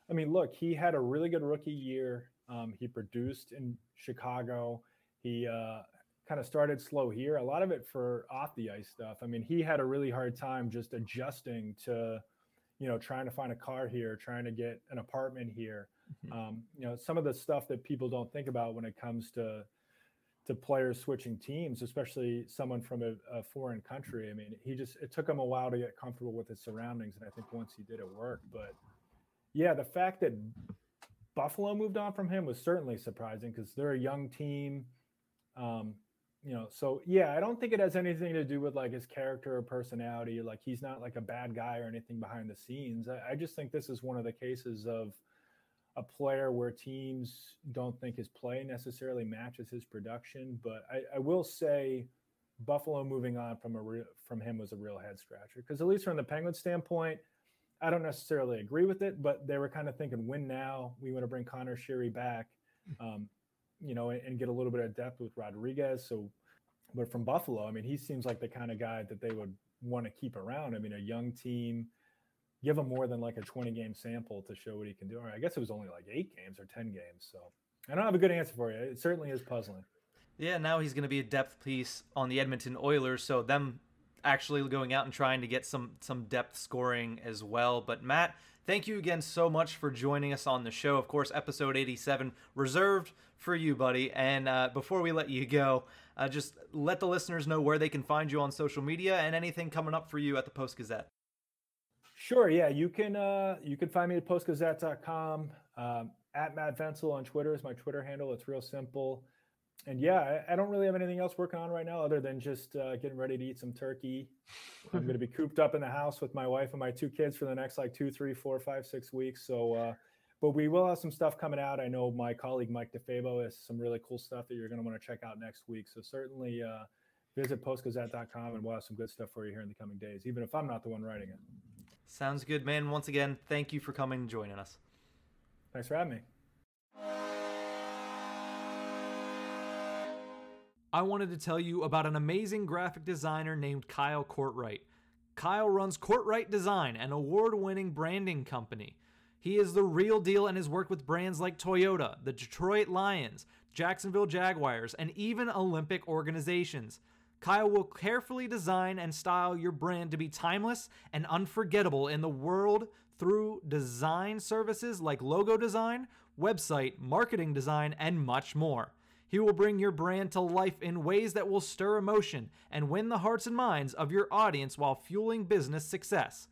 I mean, look, he had a really good rookie year. Um, he produced in Chicago. He uh, kind of started slow here, a lot of it for off the ice stuff. I mean, he had a really hard time just adjusting to, you know, trying to find a car here, trying to get an apartment here. Mhm. Um, you know, some of the stuff that people don't think about when it comes to to players switching teams, especially someone from a, a foreign country. I mean, he just it took him a while to get comfortable with his surroundings, and I think once he did, it worked. But yeah, the fact that Buffalo moved on from him was certainly surprising because they're a young team. Um, you know, so yeah, I don't think it has anything to do with like his character or personality. Like he's not like a bad guy or anything behind the scenes. I, I just think this is one of the cases of a player where teams don't think his play necessarily matches his production. But I, I will say, Buffalo moving on from a real, from him was a real head scratcher because at least from the Penguins standpoint, I don't necessarily agree with it, but they were kind of thinking, win now. We want to bring Connor Sheary back, um, you know, and, and, get a little bit of depth with Rodriguez. So, but from Buffalo, I mean, he seems like the kind of guy that they would want to keep around. I mean, a young team, give him more than like a 20 game sample to show what he can do. Or I guess it was only like eight games or 10 games. So I don't have a good answer for you. It certainly is puzzling. Yeah, now he's going to be a depth piece on the Edmonton Oilers. So them actually going out and trying to get some some depth scoring as well. But Matt, thank you again so much for joining us on the show. Of course, episode 87 reserved for you, buddy. And uh, before we let you go, uh, just let the listeners know where they can find you on social media and anything coming up for you at the Post Gazette. Sure. Yeah, you can uh, you can find me at postgazette.com. Um, at Matt Vensel on Twitter is my Twitter handle. It's real simple and yeah, I, I, don't really have anything else working on right now other than just uh, getting ready to eat some turkey. I'm going <laughs> to be cooped up in the house with my wife and my two kids for the next like two, three, four, five, six weeks. So, uh, but we will have some stuff coming out. I know my colleague Mike DeFabo has some really cool stuff that you're going to want to check out next week. So certainly uh, visit postgazette.com and we'll have some good stuff for you here in the coming days, even if I'm not the one writing it. Sounds good, man. Once again, thank you for coming and joining us. Thanks for having me. I wanted to tell you about an amazing graphic designer named Kyle Courtwright. Kyle runs Courtwright Design, an award winning branding company. He is the real deal and has worked with brands like Toyota, the Detroit Lions, Jacksonville Jaguars, and even Olympic organizations. Kyle will carefully design and style your brand to be timeless and unforgettable in the world through design services like logo design, website, marketing design, and much more. He will bring your brand to life in ways that will stir emotion and win the hearts and minds of your audience while fueling business success.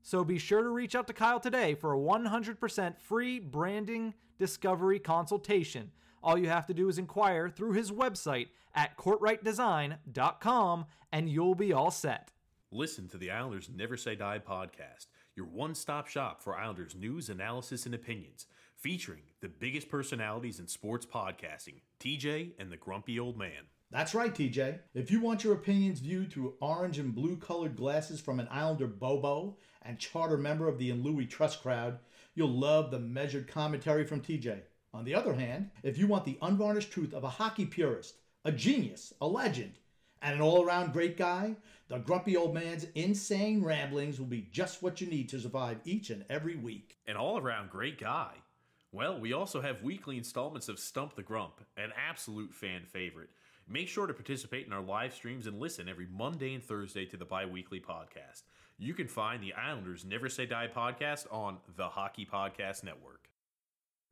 So be sure to reach out to Kyle today for a 100% free branding discovery consultation. All you have to do is inquire through his website at courtwrightdesign.com and you'll be all set. Listen to the Islanders Never Say Die podcast, your one stop shop for Islanders news, analysis, and opinions featuring the biggest personalities in sports podcasting, TJ and the Grumpy Old Man. That's right, TJ. If you want your opinions viewed through orange and blue colored glasses from an Islander Bobo and charter member of the Louis Trust crowd, you'll love the measured commentary from TJ. On the other hand, if you want the unvarnished truth of a hockey purist, a genius, a legend, and an all around great guy, the grumpy old man's insane ramblings will be just what you need to survive each and every week. An all around great guy. Well, we also have weekly installments of Stump the Grump, an absolute fan favorite. Make sure to participate in our live streams and listen every Monday and Thursday to the bi weekly podcast. You can find the Islanders Never Say Die podcast on the Hockey Podcast Network.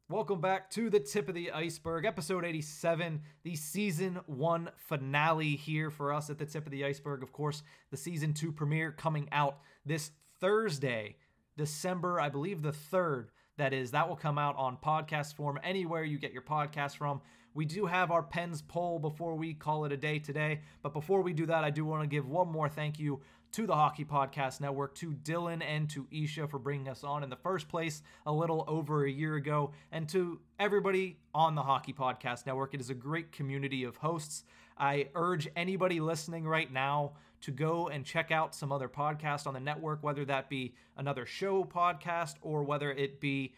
Welcome back to the tip of the iceberg, episode 87, the season one finale here for us at the tip of the iceberg. Of course, the season two premiere coming out this Thursday, December, I believe the 3rd. That is, that will come out on podcast form anywhere you get your podcast from. We do have our pens poll before we call it a day today. But before we do that, I do want to give one more thank you to the Hockey Podcast Network, to Dylan and to Isha for bringing us on in the first place a little over a year ago, and to everybody on the Hockey Podcast Network. It is a great community of hosts. I urge anybody listening right now to go and check out some other podcast on the network, whether that be another show podcast or whether it be,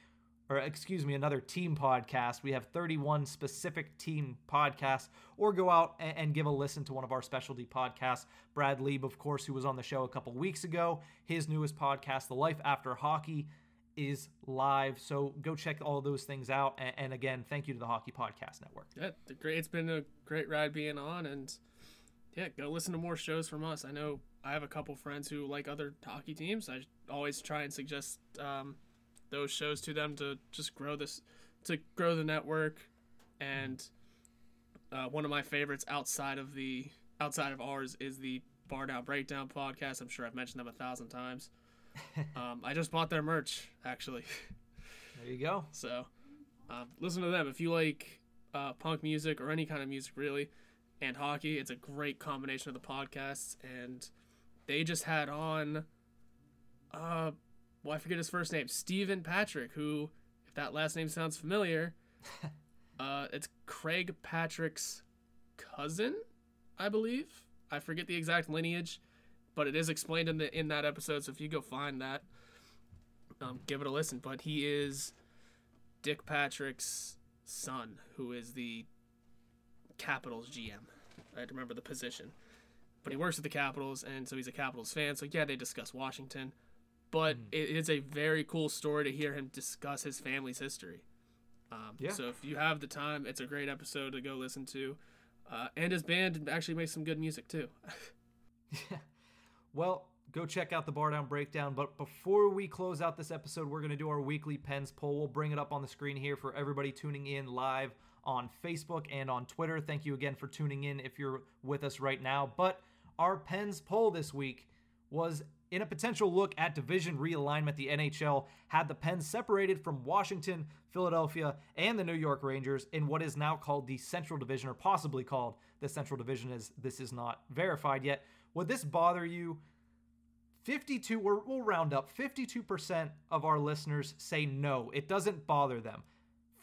or excuse me, another team podcast. We have 31 specific team podcasts, or go out and, give a listen to one of our specialty podcasts. Brad Lieb, of course, who was on the show a couple weeks ago, his newest podcast, The Life After Hockey, is live. So go check all those things out. And, again, thank you to the Hockey Podcast Network. Yeah. It's been a great ride being on, and yeah, go listen to more shows from us. I know I have a couple friends who like other hockey teams. I always try and suggest um, those shows to them to just grow this, to grow the network. And uh, one of my favorites outside of the outside of ours is the Bar Down Breakdown podcast. I'm sure I've mentioned them a thousand times. <laughs> um, I just bought their merch actually. There you go. So, uh, listen to them if you like uh, punk music or any kind of music really and hockey. It's a great combination of the podcasts, and they just had on, uh, well, I forget his first name, Stephen Patrick, who, if that last name sounds familiar, <laughs> uh, it's Craig Patrick's cousin, I believe. I forget the exact lineage, but it is explained in the in that episode. So if you go find that, um, give it a listen. But he is Dick Patrick's son, who is the Capitals GM. I had to remember the position. But he works with the Capitals, and so he's a Capitals fan. So yeah, they discuss Washington, but Hmm. it is a very cool story to hear him discuss his family's history. Um, Yeah. So if you have the time, it's a great episode to go listen to. Uh, and his band actually makes some good music too. <laughs> yeah. Well, go check out the Bar Down Breakdown. But before we close out this episode, we're going to do our weekly Pens poll. We'll bring it up on the screen here for everybody tuning in live on Facebook and on Twitter. Thank you again for tuning in if you're with us right now. But our Pens poll this week was in a potential look at division realignment. The NHL had the Pens separated from Washington, Philadelphia, and the New York Rangers in what is now called the Central Division, or possibly called the Central Division, as this is not verified yet. Would this bother you? 52, we're, we'll round up, 52% of our listeners say no, it doesn't bother them.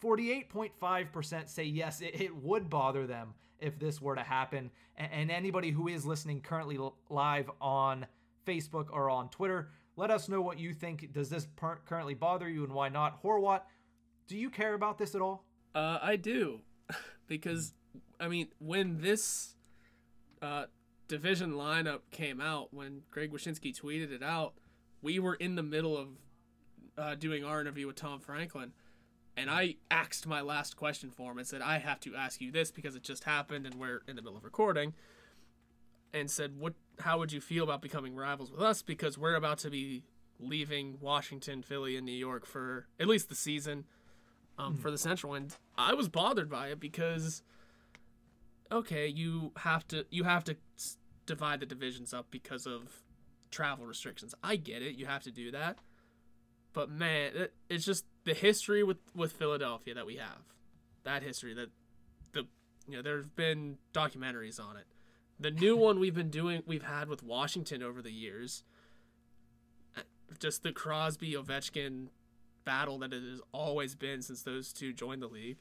48.5% say yes, it, it would bother them if this were to happen. And, and anybody who is listening currently live on Facebook or on Twitter, let us know what you think. Does this per- currently bother you and why not? Horwat, do you care about this at all? Uh, I do, <laughs> because I mean, when this uh, division lineup came out, when Greg Wyshynski tweeted it out, we were in the middle of uh, doing our interview with Tom Franklin, and I axed my last question for him and said, "I have to ask you this because it just happened and we're in the middle of recording." And said, "What? How would you feel about becoming rivals with us? Because we're about to be leaving Washington, Philly, and New York for at least the season." um, for the Central, and I was bothered by it because, okay, you have to you have to divide the divisions up because of travel restrictions. I get it, you have to do that, but man, it, it's just the history with with Philadelphia that we have, that history that the you know there have been documentaries on it. The new <laughs> one we've been doing, we've had with Washington over the years. uh, Just the Crosby Ovechkin battle that it has always been since those two joined the league.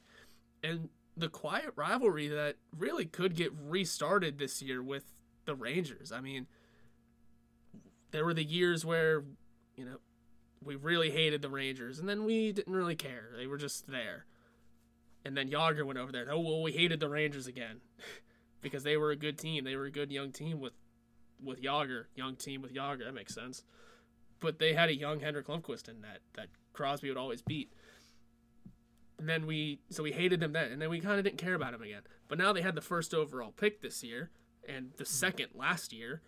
And the quiet rivalry that really could get restarted this year with the Rangers. I mean, there were the years where, you know, we really hated the Rangers, and then we didn't really care. They were just there. And then Jagr went over there. Oh, well, we hated the Rangers again <laughs> because they were a good team. They were a good young team with with Jagr, young team with Jagr. That makes sense. But they had a young Henrik Lundqvist in that that Crosby would always beat. And then we so we hated them then, and then we kind of didn't care about him again. But now they had the first overall pick this year, and the second last year,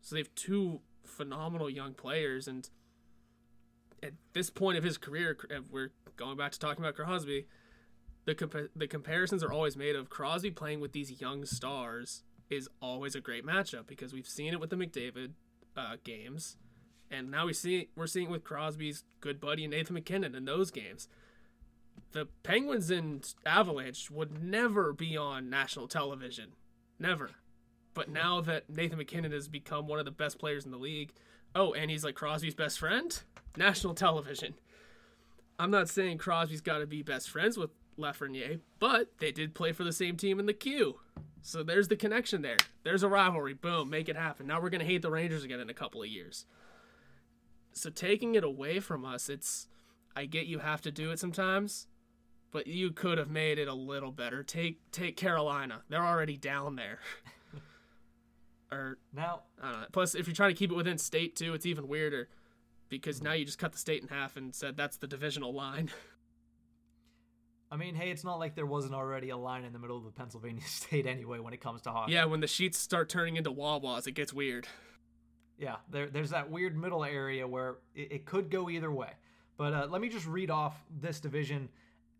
so they have two phenomenal young players. And at this point of his career, we're going back to talking about Crosby. The the comparisons are always made of Crosby playing with these young stars is always a great matchup because we've seen it with the McDavid uh, games, and now we see we're seeing it with Crosby's good buddy Nathan MacKinnon in those games. The Penguins and Avalanche would never be on national television, never. But now that Nathan MacKinnon has become one of the best players in the league, oh, and he's like Crosby's best friend, national television. I'm not saying Crosby's got to be best friends with Lafreniere, but they did play for the same team in the Q. So there's the connection there. There's a rivalry. Boom, make it happen. Now we're going to hate the Rangers again in a couple of years. So taking it away from us, it's I get you have to do it sometimes, but you could have made it a little better. Take take Carolina. They're already down there. <laughs> or Now, I don't know. Plus, if you're trying to keep it within state too, it's even weirder because now you just cut the state in half and said that's the divisional line. <laughs> I mean, hey, it's not like there wasn't already a line in the middle of the Pennsylvania <laughs> state anyway when it comes to hockey. yeah, when the Sheetz start turning into Wawas, it gets weird. Yeah, there, there's that weird middle area where it, it could go either way. But uh, let me just read off this division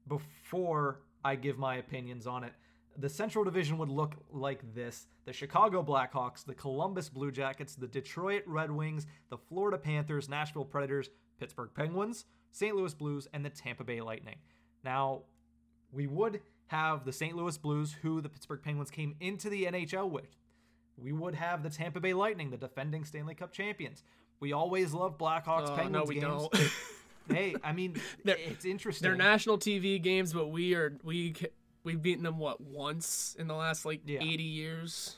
before I give my opinions on it. The Central Division would look like this the Chicago Blackhawks, the Columbus Blue Jackets, the Detroit Red Wings, the Florida Panthers, Nashville Predators, Pittsburgh Penguins, St. Louis Blues, and the Tampa Bay Lightning. Now, we would have the St. Louis Blues, who the Pittsburgh Penguins came into the NHL with. We would have the Tampa Bay Lightning, the defending Stanley Cup champions. We always love Blackhawks Oh, Penguins no, we games. don't. <laughs> hey, I mean, They're- it's interesting. They're national TV games, but we are we we've beaten them what once in the last like Yeah. 80 years.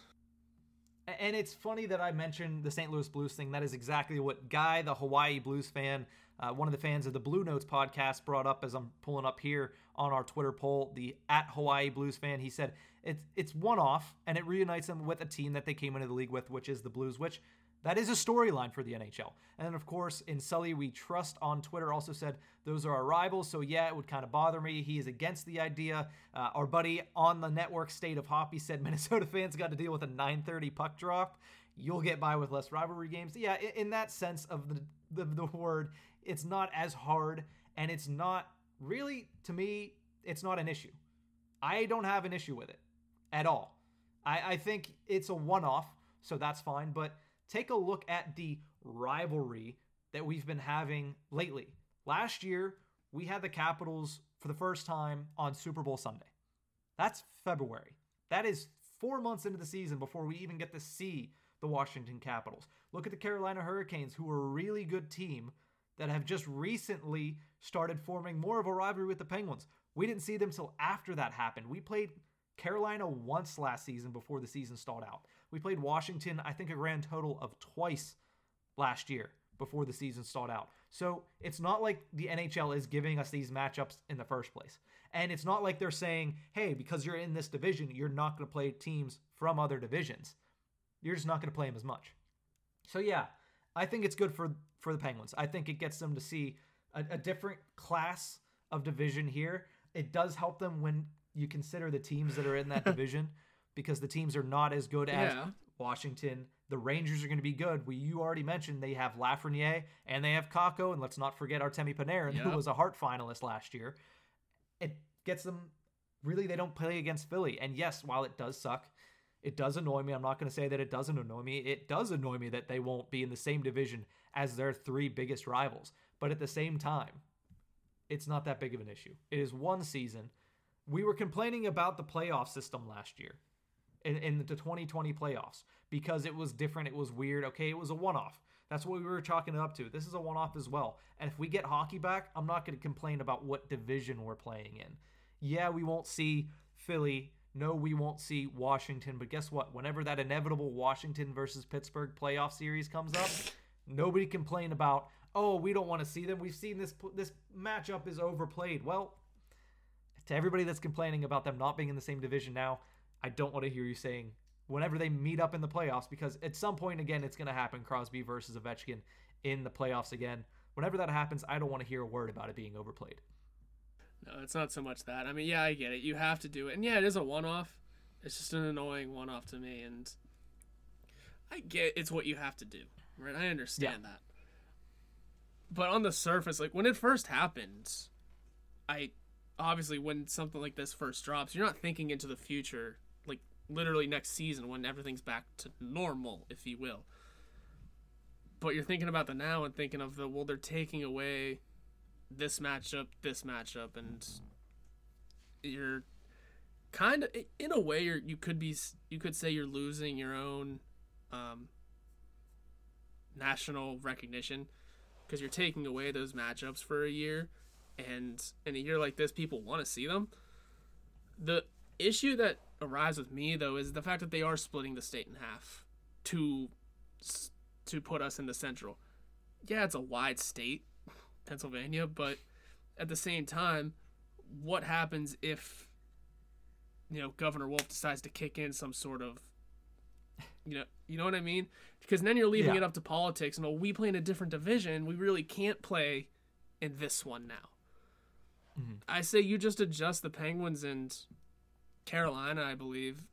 And it's funny that I mentioned the St. Louis Blues thing. That is exactly what Guy, the Hawaii Blues fan, Uh, one of the fans of the Blue Notes podcast brought up as I'm pulling up here on our Twitter poll, the at Hawaii Blues fan. He said it's it's one off and it reunites them with a team that they came into the league with, which is the Blues, which that is a storyline for the NHL. And of course, in Sully We Trust on Twitter also said those are our rivals. So, yeah, it would kind of bother me. He is against the idea. Uh, our buddy on the network State of Hoppy said <laughs> Minnesota fans got to deal with a 930 puck drop. You'll get by with less rivalry games. Yeah, in, in that sense of the, the, the word, it's not as hard. And it's not really, to me, it's not an issue. I don't have an issue with it at all. I, I think it's a one off, so that's fine. But take a look at the rivalry that we've been having lately. Last year, we had the Capitals for the first time on Super Bowl Sunday. That's February. That is four months into the season before we even get to see the Washington Capitals. Look at the Carolina Hurricanes, who are a really good team that have just recently started forming more of a rivalry with the Penguins. We didn't see them till after that happened. We played Carolina once last season before the season stalled out. We played Washington, I think, a grand total of twice last year before the season stalled out. So it's not like the NHL is giving us these matchups in the first place. And it's not like they're saying, hey, because you're in this division, you're not going to play teams from other divisions. You're just not going to play them as much. So yeah, I think it's good for for the Penguins. I think it gets them to see a, a different class of division here. It does help them when you consider the teams that are in that <laughs> division because the teams are not as good as Yeah. Washington. The Rangers are going to be good. We you already mentioned they have Lafreniere and they have Kakko, and let's not forget Artemi Panarin, who was a Hart finalist last year. It gets them really they don't play against Philly. And yes, while it does suck, it does annoy me. I'm not going to say that it doesn't annoy me. It does annoy me that they won't be in the same division as their three biggest rivals. But at the same time, it's not that big of an issue. It is one season. We were complaining about the playoff system last year in, in the 2020 playoffs because it was different. It was weird. Okay, it was a one off. That's what we were chalking it up to. This is a one off as well. And if we get hockey back, I'm not going to complain about what division we're playing in. Yeah, we won't see Philly. No, we won't see Washington. But guess what? Whenever that inevitable Washington versus Pittsburgh playoff series comes up, nobody complain about, oh, we don't want to see them. We've seen this this matchup is overplayed. Well, to everybody that's complaining about them not being in the same division now, I don't want to hear you saying whenever they meet up in the playoffs because at some point again it's going to happen Crosby versus Ovechkin in the playoffs again. Whenever that happens, I don't want to hear a word about it being overplayed. No, it's not so much that. I mean, yeah, I get it. You have to do it. And yeah, it is a one off. It's just an annoying one off to me. And I get it's what you have to do, right? I understand that. But on the surface, like when it first happened, I obviously when something like this first drops, you're not thinking into the future, like literally next season when everything's back to normal, if you will. But you're thinking about the now and thinking of the well, they're taking away this matchup, this matchup, and you're kind of in a way you could be you could say you're losing your own um, national recognition because you're taking away those matchups for a year, and in a year like this, people want to see them. The issue that arrives with me though is the fact that they are splitting the state in half to to put us in the central. Yeah, it's a wide state, Pennsylvania, but at the same time, what happens if you know Governor Wolf decides to kick in some sort of you know you know what I mean? Because then you're leaving Yeah. it up to politics and oh we play in a different division, we really can't play in this one now. Mm-hmm. I say you just adjust the Penguins and Carolina, I believe.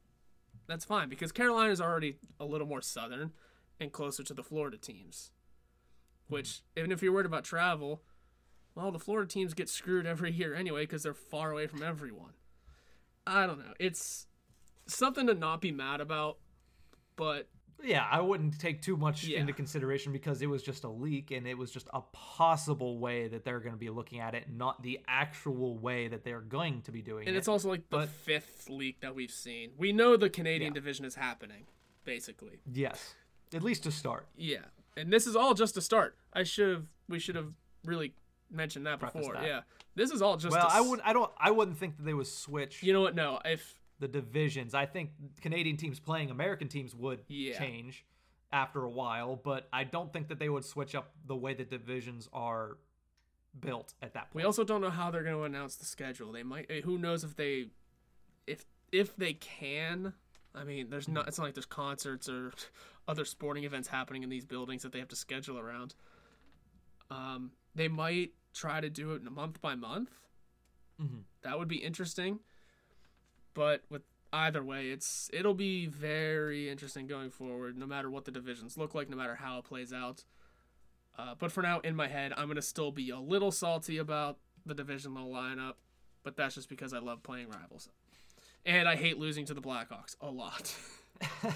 That's fine because Carolina is already a little more southern and closer to the Florida teams. Which, even if you're worried about travel, well, the Florida teams get screwed every year anyway because they're far away from everyone. I don't know. It's something to not be mad about, but Yeah, I wouldn't take too much Yeah. into consideration because it was just a leak and it was just a possible way that they're going to be looking at it, not the actual way that they're going to be doing and it. And it's also like the fifth leak that we've seen. We know the Canadian Yeah. division is happening, basically. yes, at least to start. Yeah, and this is all just a start. I should have. We should have really mentioned that Preface before. that. Yeah, this is all just. well, I s- would I don't I wouldn't think that they would switch You know what? No, if the divisions. I think Canadian teams playing American teams would Yeah. change after a while, but I don't think that they would switch up the way the divisions are built at that point. We also don't know how they're going to announce the schedule. They might. eh, Who knows if they, if if they can. I mean, there's not. It's not like there's concerts or <laughs> other sporting events happening in these buildings that they have to schedule around. Um, they might try to do it month by month. Mm-hmm. That would be interesting. But with either way, it's it'll be very interesting going forward. No matter what the divisions look like, no matter how it plays out. Uh, but for now, in my head, I'm gonna still be a little salty about the divisional lineup, but that's just because I love playing rivals, and I hate losing to the Blackhawks a lot. <laughs>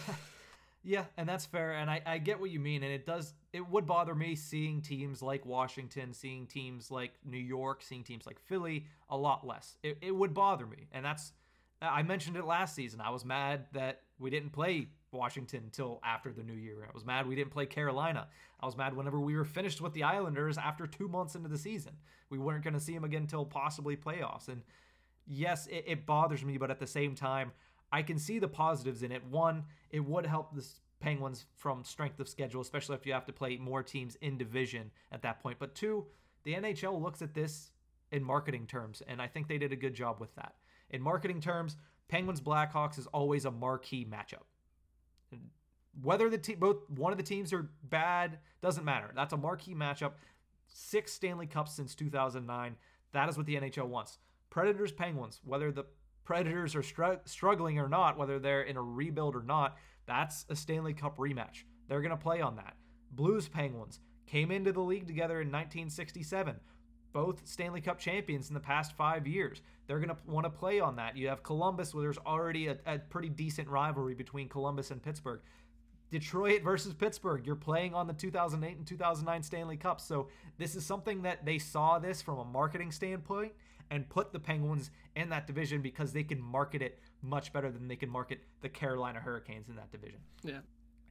Yeah, and that's fair, and I, I get what you mean, and it does it would bother me seeing teams like Washington, seeing teams like New York, seeing teams like Philly a lot less. It, it would bother me, and that's I mentioned it last season. I was mad that we didn't play Washington until after the new year. I was mad we didn't play Carolina. I was mad whenever we were finished with the Islanders after two months into the season. We weren't going to see them again until possibly playoffs, and yes, it, it bothers me, but at the same time, I can see the positives in it. One, it would help the Penguins from strength of schedule, especially if you have to play more teams in division at that point. But two, the NHL looks at this in marketing terms, and I think they did a good job with that. In marketing terms, Penguins Blackhawks is always a marquee matchup. Whether the te- both one of the teams are bad doesn't matter. That's a marquee matchup. Six Stanley Cups since 2009. That is what the NHL wants. Predators Penguins, whether the Predators are str- struggling or not, whether they're in a rebuild or not, that's a Stanley Cup rematch. They're going to play on that. Blues Penguins came into the league together in 1967. Both Stanley Cup champions in the past five years. They're going to want to play on that. You have Columbus, where there's already a, a pretty decent rivalry between Columbus and Pittsburgh. Detroit versus Pittsburgh. You're playing on the 2008 and 2009 Stanley Cups. So this is something that they saw this from a marketing standpoint and put the Penguins in that division because they can market it much better than they can market the Carolina Hurricanes in that division. yeah,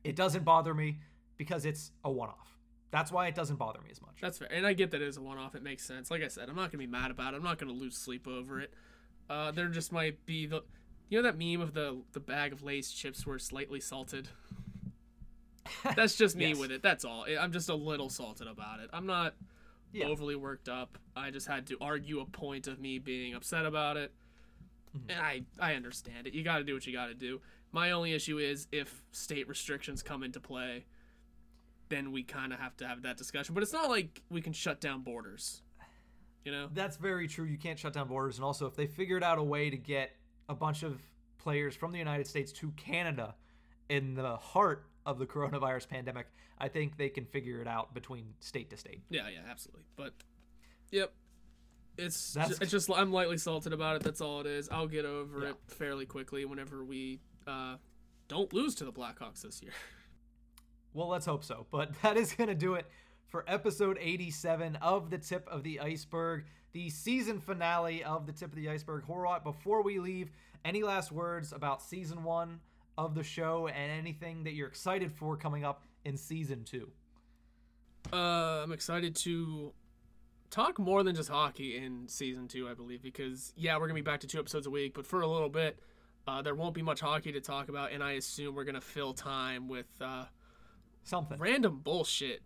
It doesn't bother me because it's a one-off. That's why it doesn't bother me as much. that's fair, and I get that it is a one-off. It makes sense. Like I said, I'm not gonna be mad about it. I'm not gonna lose sleep over it. Uh, there just might be the, you know that meme of the the bag of Lay's chips were slightly salted. <laughs> That's just me Yes. with it. That's all. I'm just a little salted about it. I'm not Yeah. overly worked up. I just had to argue a point of me being upset about it. Mm-hmm. And I I understand it. You got to do what you got to do. My only issue is if state restrictions come into play, then we kind of have to have that discussion. But it's not like we can shut down borders. You know? That's very true. You can't shut down borders. And also, if they figured out a way to get a bunch of players from the United States to Canada in the heart of the coronavirus pandemic, I think they can figure it out between state to state. Yeah, yeah, absolutely. But yep. It's That's- ju- it's just I'm lightly salted about it. That's all it is. I'll get over Yeah. it fairly quickly whenever we uh, don't lose to the Blackhawks this year. <laughs> Well, let's hope so. But <laughs> that is going to do it for episode 87 of The Tip of the Iceberg, the season finale of The Tip of the Iceberg. Horwat, before we leave, any last words about season one of the show and anything that you're excited for coming up in season two? Uh, I'm excited to talk more than just hockey in season two, I believe, because yeah, we're gonna be back to two episodes a week, but for a little bit, uh, there won't be much hockey to talk about, and I assume we're gonna fill time with uh, Something. random bullshit.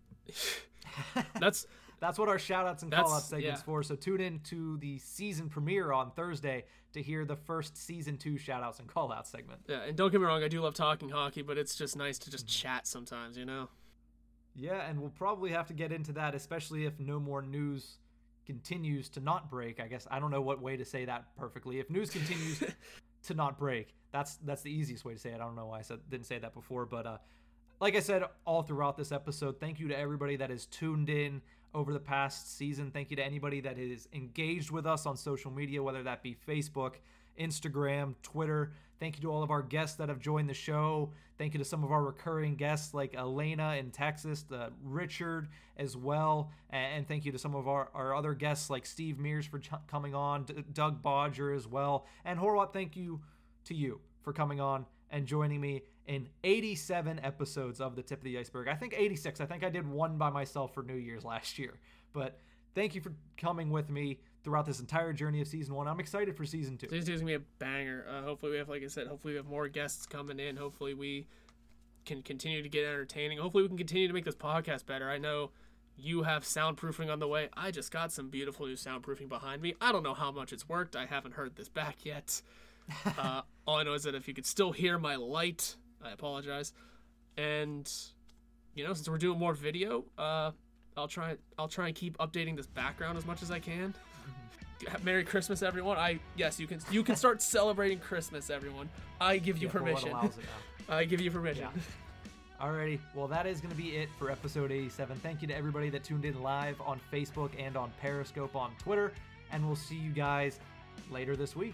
<laughs> That's That's what our shout outs and call out segments yeah. for. So tune in to the season premiere on Thursday to hear the first season two shout outs and call out segment. yeah, and don't get me wrong, I do love talking hockey, but it's just nice to just chat sometimes, you know. Yeah, and we'll probably have to get into that, especially if no more news continues to not break. I guess I don't know what way to say that perfectly. If news continues <laughs> to not break, that's that's the easiest way to say it. I don't know why I said didn't say that before, but uh, like I said all throughout this episode, thank you to everybody that has tuned in over the past season. Thank you to anybody that is engaged with us on social media, whether that be Facebook, Instagram, Twitter. Thank you to all of our guests that have joined the show. Thank you to some of our recurring guests like Elena in Texas, uh, Richard as well. And, thank you to some of our, our other guests like Steve Mears for ch- coming on, D- Doug Bodger as well. And Horwat, thank you to you for coming on and joining me in 87 episodes of The Tip of the Iceberg. I think 86. I think I did one by myself for New Year's last year. But thank you for coming with me throughout this entire journey of season one. I'm excited for season two. Season two is gonna be a banger. Uh, hopefully, we have, like I said, hopefully we have more guests coming in. Hopefully, we can continue to get entertaining. Hopefully, we can continue to make this podcast better. I know you have soundproofing on the way. I just got some beautiful new soundproofing behind me. I don't know how much it's worked. I haven't heard this back yet. <laughs> uh, all I know is that if you could still hear my light, I apologize. And you know, since we're doing more video, uh, I'll try. I'll try and keep updating this background as much as I can. <laughs> Merry Christmas, everyone! I yes, you can you can start celebrating Christmas, everyone. I give you Yeah, permission. allows it now. <laughs> I give you permission. Yeah. Alrighty, well that is going to be it for episode 87. Thank you to everybody that tuned in live on Facebook and on Periscope on Twitter, and we'll see you guys later this week.